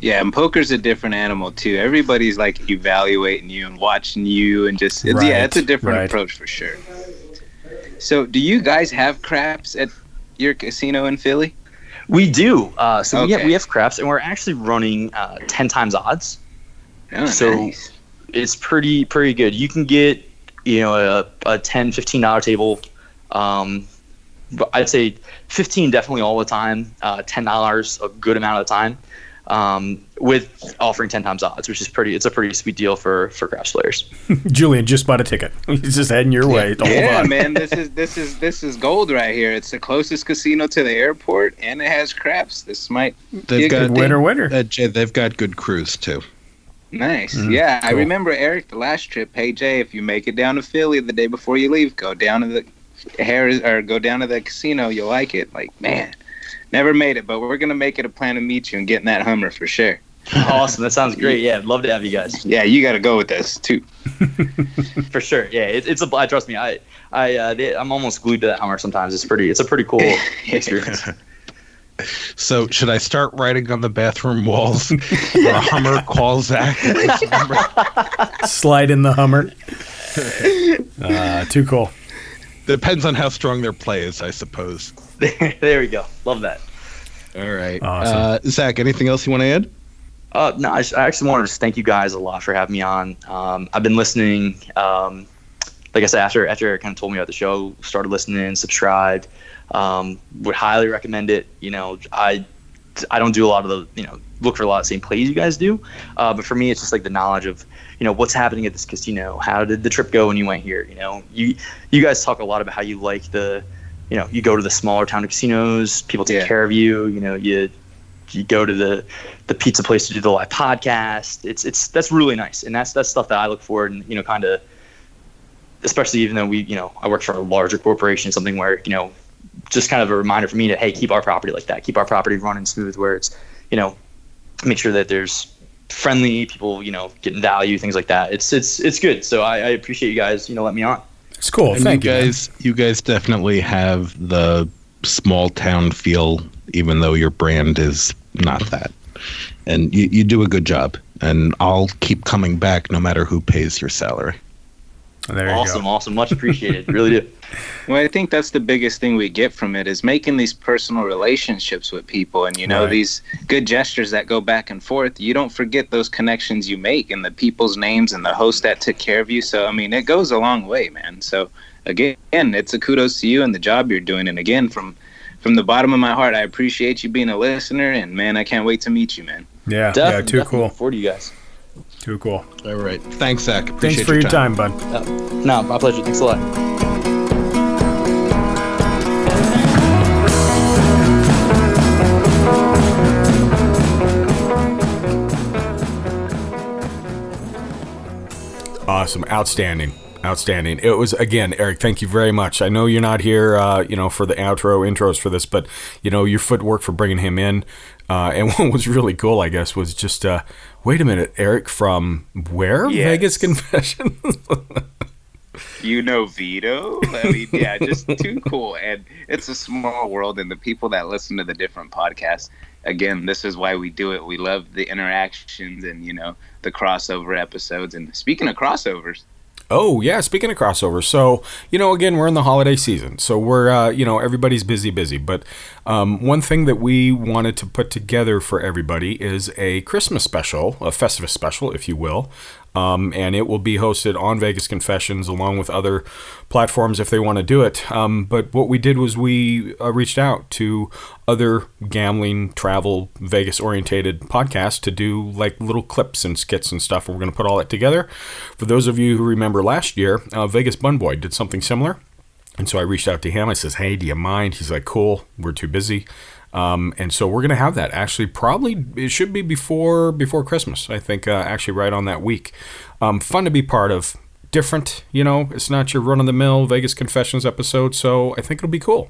Yeah, and poker's a different animal too. Everybody's like evaluating you and watching you, and just it's, yeah, it's a different right. approach for sure. So, do you guys have craps at your casino in Philly? We do. Uh, so we have we have craps, and we're actually running uh, ten times odds. Oh, so nice. it's pretty pretty good. You can get you know a, a 10 15 dollar table. Um, but I'd say fifteen definitely all the time. Uh, Ten dollars a good amount of the time. Um, with offering ten times odds, which is pretty. It's a pretty sweet deal for for craps players. Julian just bought a ticket. He's just heading your way. Hold yeah, on. man, this is this is this is gold right here. It's the closest casino to the airport, and it has craps. This might They've good got thing. Winner, winner. Uh, Jay, they've got good crews too. Nice. Mm, yeah, I remember Eric the last trip. Hey Jay, if you make it down to Philly the day before you leave, go down to the Harrah's or go down to the casino. You'll like it. Like man, never made it, but we're gonna make it a plan to meet you and get in that Hummer for sure. awesome, that sounds great. Yeah, I'd love to have you guys Yeah, you got to go with us too. for sure. Yeah, it, it's a. bl- Trust me, I I uh, they, I'm almost glued to that Hummer. Sometimes it's pretty. It's a pretty cool experience. So should I start writing on the bathroom walls? Where Hummer calls Zach. Slide in the Hummer. Uh, too cool. Depends on how strong their play is, I suppose. There we go. Love that. All right, Awesome. uh, Zach. Anything else you want to add? Uh, no, I, I actually wanted to thank you guys a lot for having me on. Um, I've been listening. Um, like I said, after after Eric kind of told me about the show, started listening, subscribed. Um, would highly recommend it. You know, I I don't do a lot of the you know look for a lot of the same plays you guys do, uh, but for me, it's just like the knowledge of you know what's happening at this casino. How did the trip go when you went here? You know, you you guys talk a lot about how you like the you know you go to the smaller town casinos, people take Yeah. care of you. You know, you you go to the the pizza place to do the live podcast. It's it's that's really nice, and that's that's stuff that I look for, and you know, kind of, especially even though we, you know, I work for a larger corporation, something where you know, just kind of a reminder for me to hey, keep our property like that, keep our property running smooth, where it's, you know, make sure that there's friendly people, you know, getting value, things like that. It's it's it's good. So I, I appreciate you guys, you know, let me on. It's cool. and Thank you you. man. guys, you guys definitely have the small town feel, even though your brand is not that. And you, you do a good job. And I'll keep coming back no matter who pays your salary. There you awesome, go. awesome, much appreciated, really do. Well, I think that's the biggest thing we get from it is making these personal relationships with people, and you know Right. these good gestures that go back and forth. You don't forget those connections you make and the people's names and the host that took care of you. So I mean, it goes a long way, man. So again, it's a kudos to you and the job you're doing. And again, from from the bottom of my heart, I appreciate you being a listener, and man, I can't wait to meet you, man. Yeah, Definitely, yeah, too cool. For you guys. Too cool. All right. Thanks, Zach. Appreciate Thanks for your time, bud. Uh, no, my pleasure. Thanks a lot. Awesome, outstanding. Outstanding. It was again, Eric. Thank you very much. I know you're not here, uh, you know, for the outro intros for this, but you know your footwork for bringing him in. Uh, and what was really cool, I guess, was just uh, wait a minute, Eric from where? Yes. Vegas Confessions. you know Vito. I mean, yeah, just too cool. And it's a small world, and the people that listen to the different podcasts, again, this is why we do it. We love the interactions and you know the crossover episodes. And speaking of crossovers, Oh yeah, speaking of crossovers, so you know, again, we're in the holiday season, so we're uh, you know everybody's busy, busy. But um, one thing that we wanted to put together for everybody is a Christmas special, a Festivus special, if you will, um, and it will be hosted on Vegas Confessions along with other platforms if they want to do it. Um, but what we did was we uh, reached out to other gambling, travel, Vegas orientated podcasts to do like little clips and skits and stuff. And we're going to put all that together. For those of you who remember last year, uh, Vegas Bun Boy did something similar. And so I reached out to him. I says, "Hey, do you mind?" He's like, "Cool. We're too busy." Um, and so we're gonna have that. Actually, probably it should be before before Christmas. I think uh, actually right on that week. Um, fun to be part of. Different, you know. It's not your run of the mill Vegas Confessions episode. So I think it'll be cool.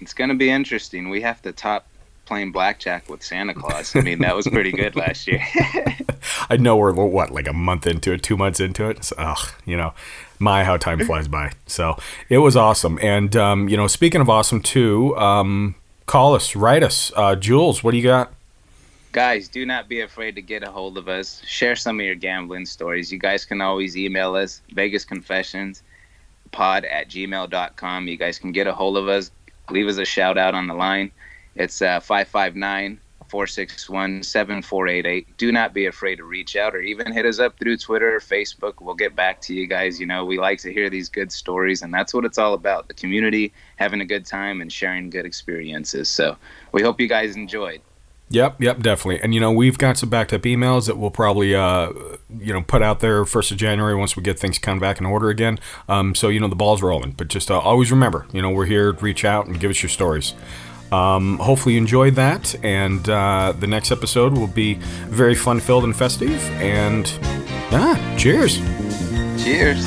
it's going to be interesting. We have to top playing blackjack with Santa Claus. I mean, that was pretty good last year. I know we're what like a month into it, two months into it. So, ugh, you know, my how time flies by. So it was awesome. And um, you know, speaking of awesome too, um, call us, write us, uh, Jules. What do you got? guys, do not be afraid to get a hold of us. Share some of your gambling stories. You guys can always email us, Vegas Confessions pod at gmail.com. You guys can get a hold of us. Leave us a shout out on the line. It's uh, 559 461 7488. Do not be afraid to reach out or even hit us up through Twitter or Facebook. We'll get back to you guys. You know, we like to hear these good stories, and that's what it's all about the community, having a good time, and sharing good experiences. So we hope you guys enjoyed. Yep, yep, definitely. And you know, we've got some backed up emails that we'll probably uh, you know put out there first of January once we get things kind of back in order again. Um, so you know the ball's rolling. But just uh, always remember, you know, we're here. To reach out and give us your stories. Um, hopefully you enjoyed that, and uh, the next episode will be very fun filled and festive. And ah, cheers. Cheers.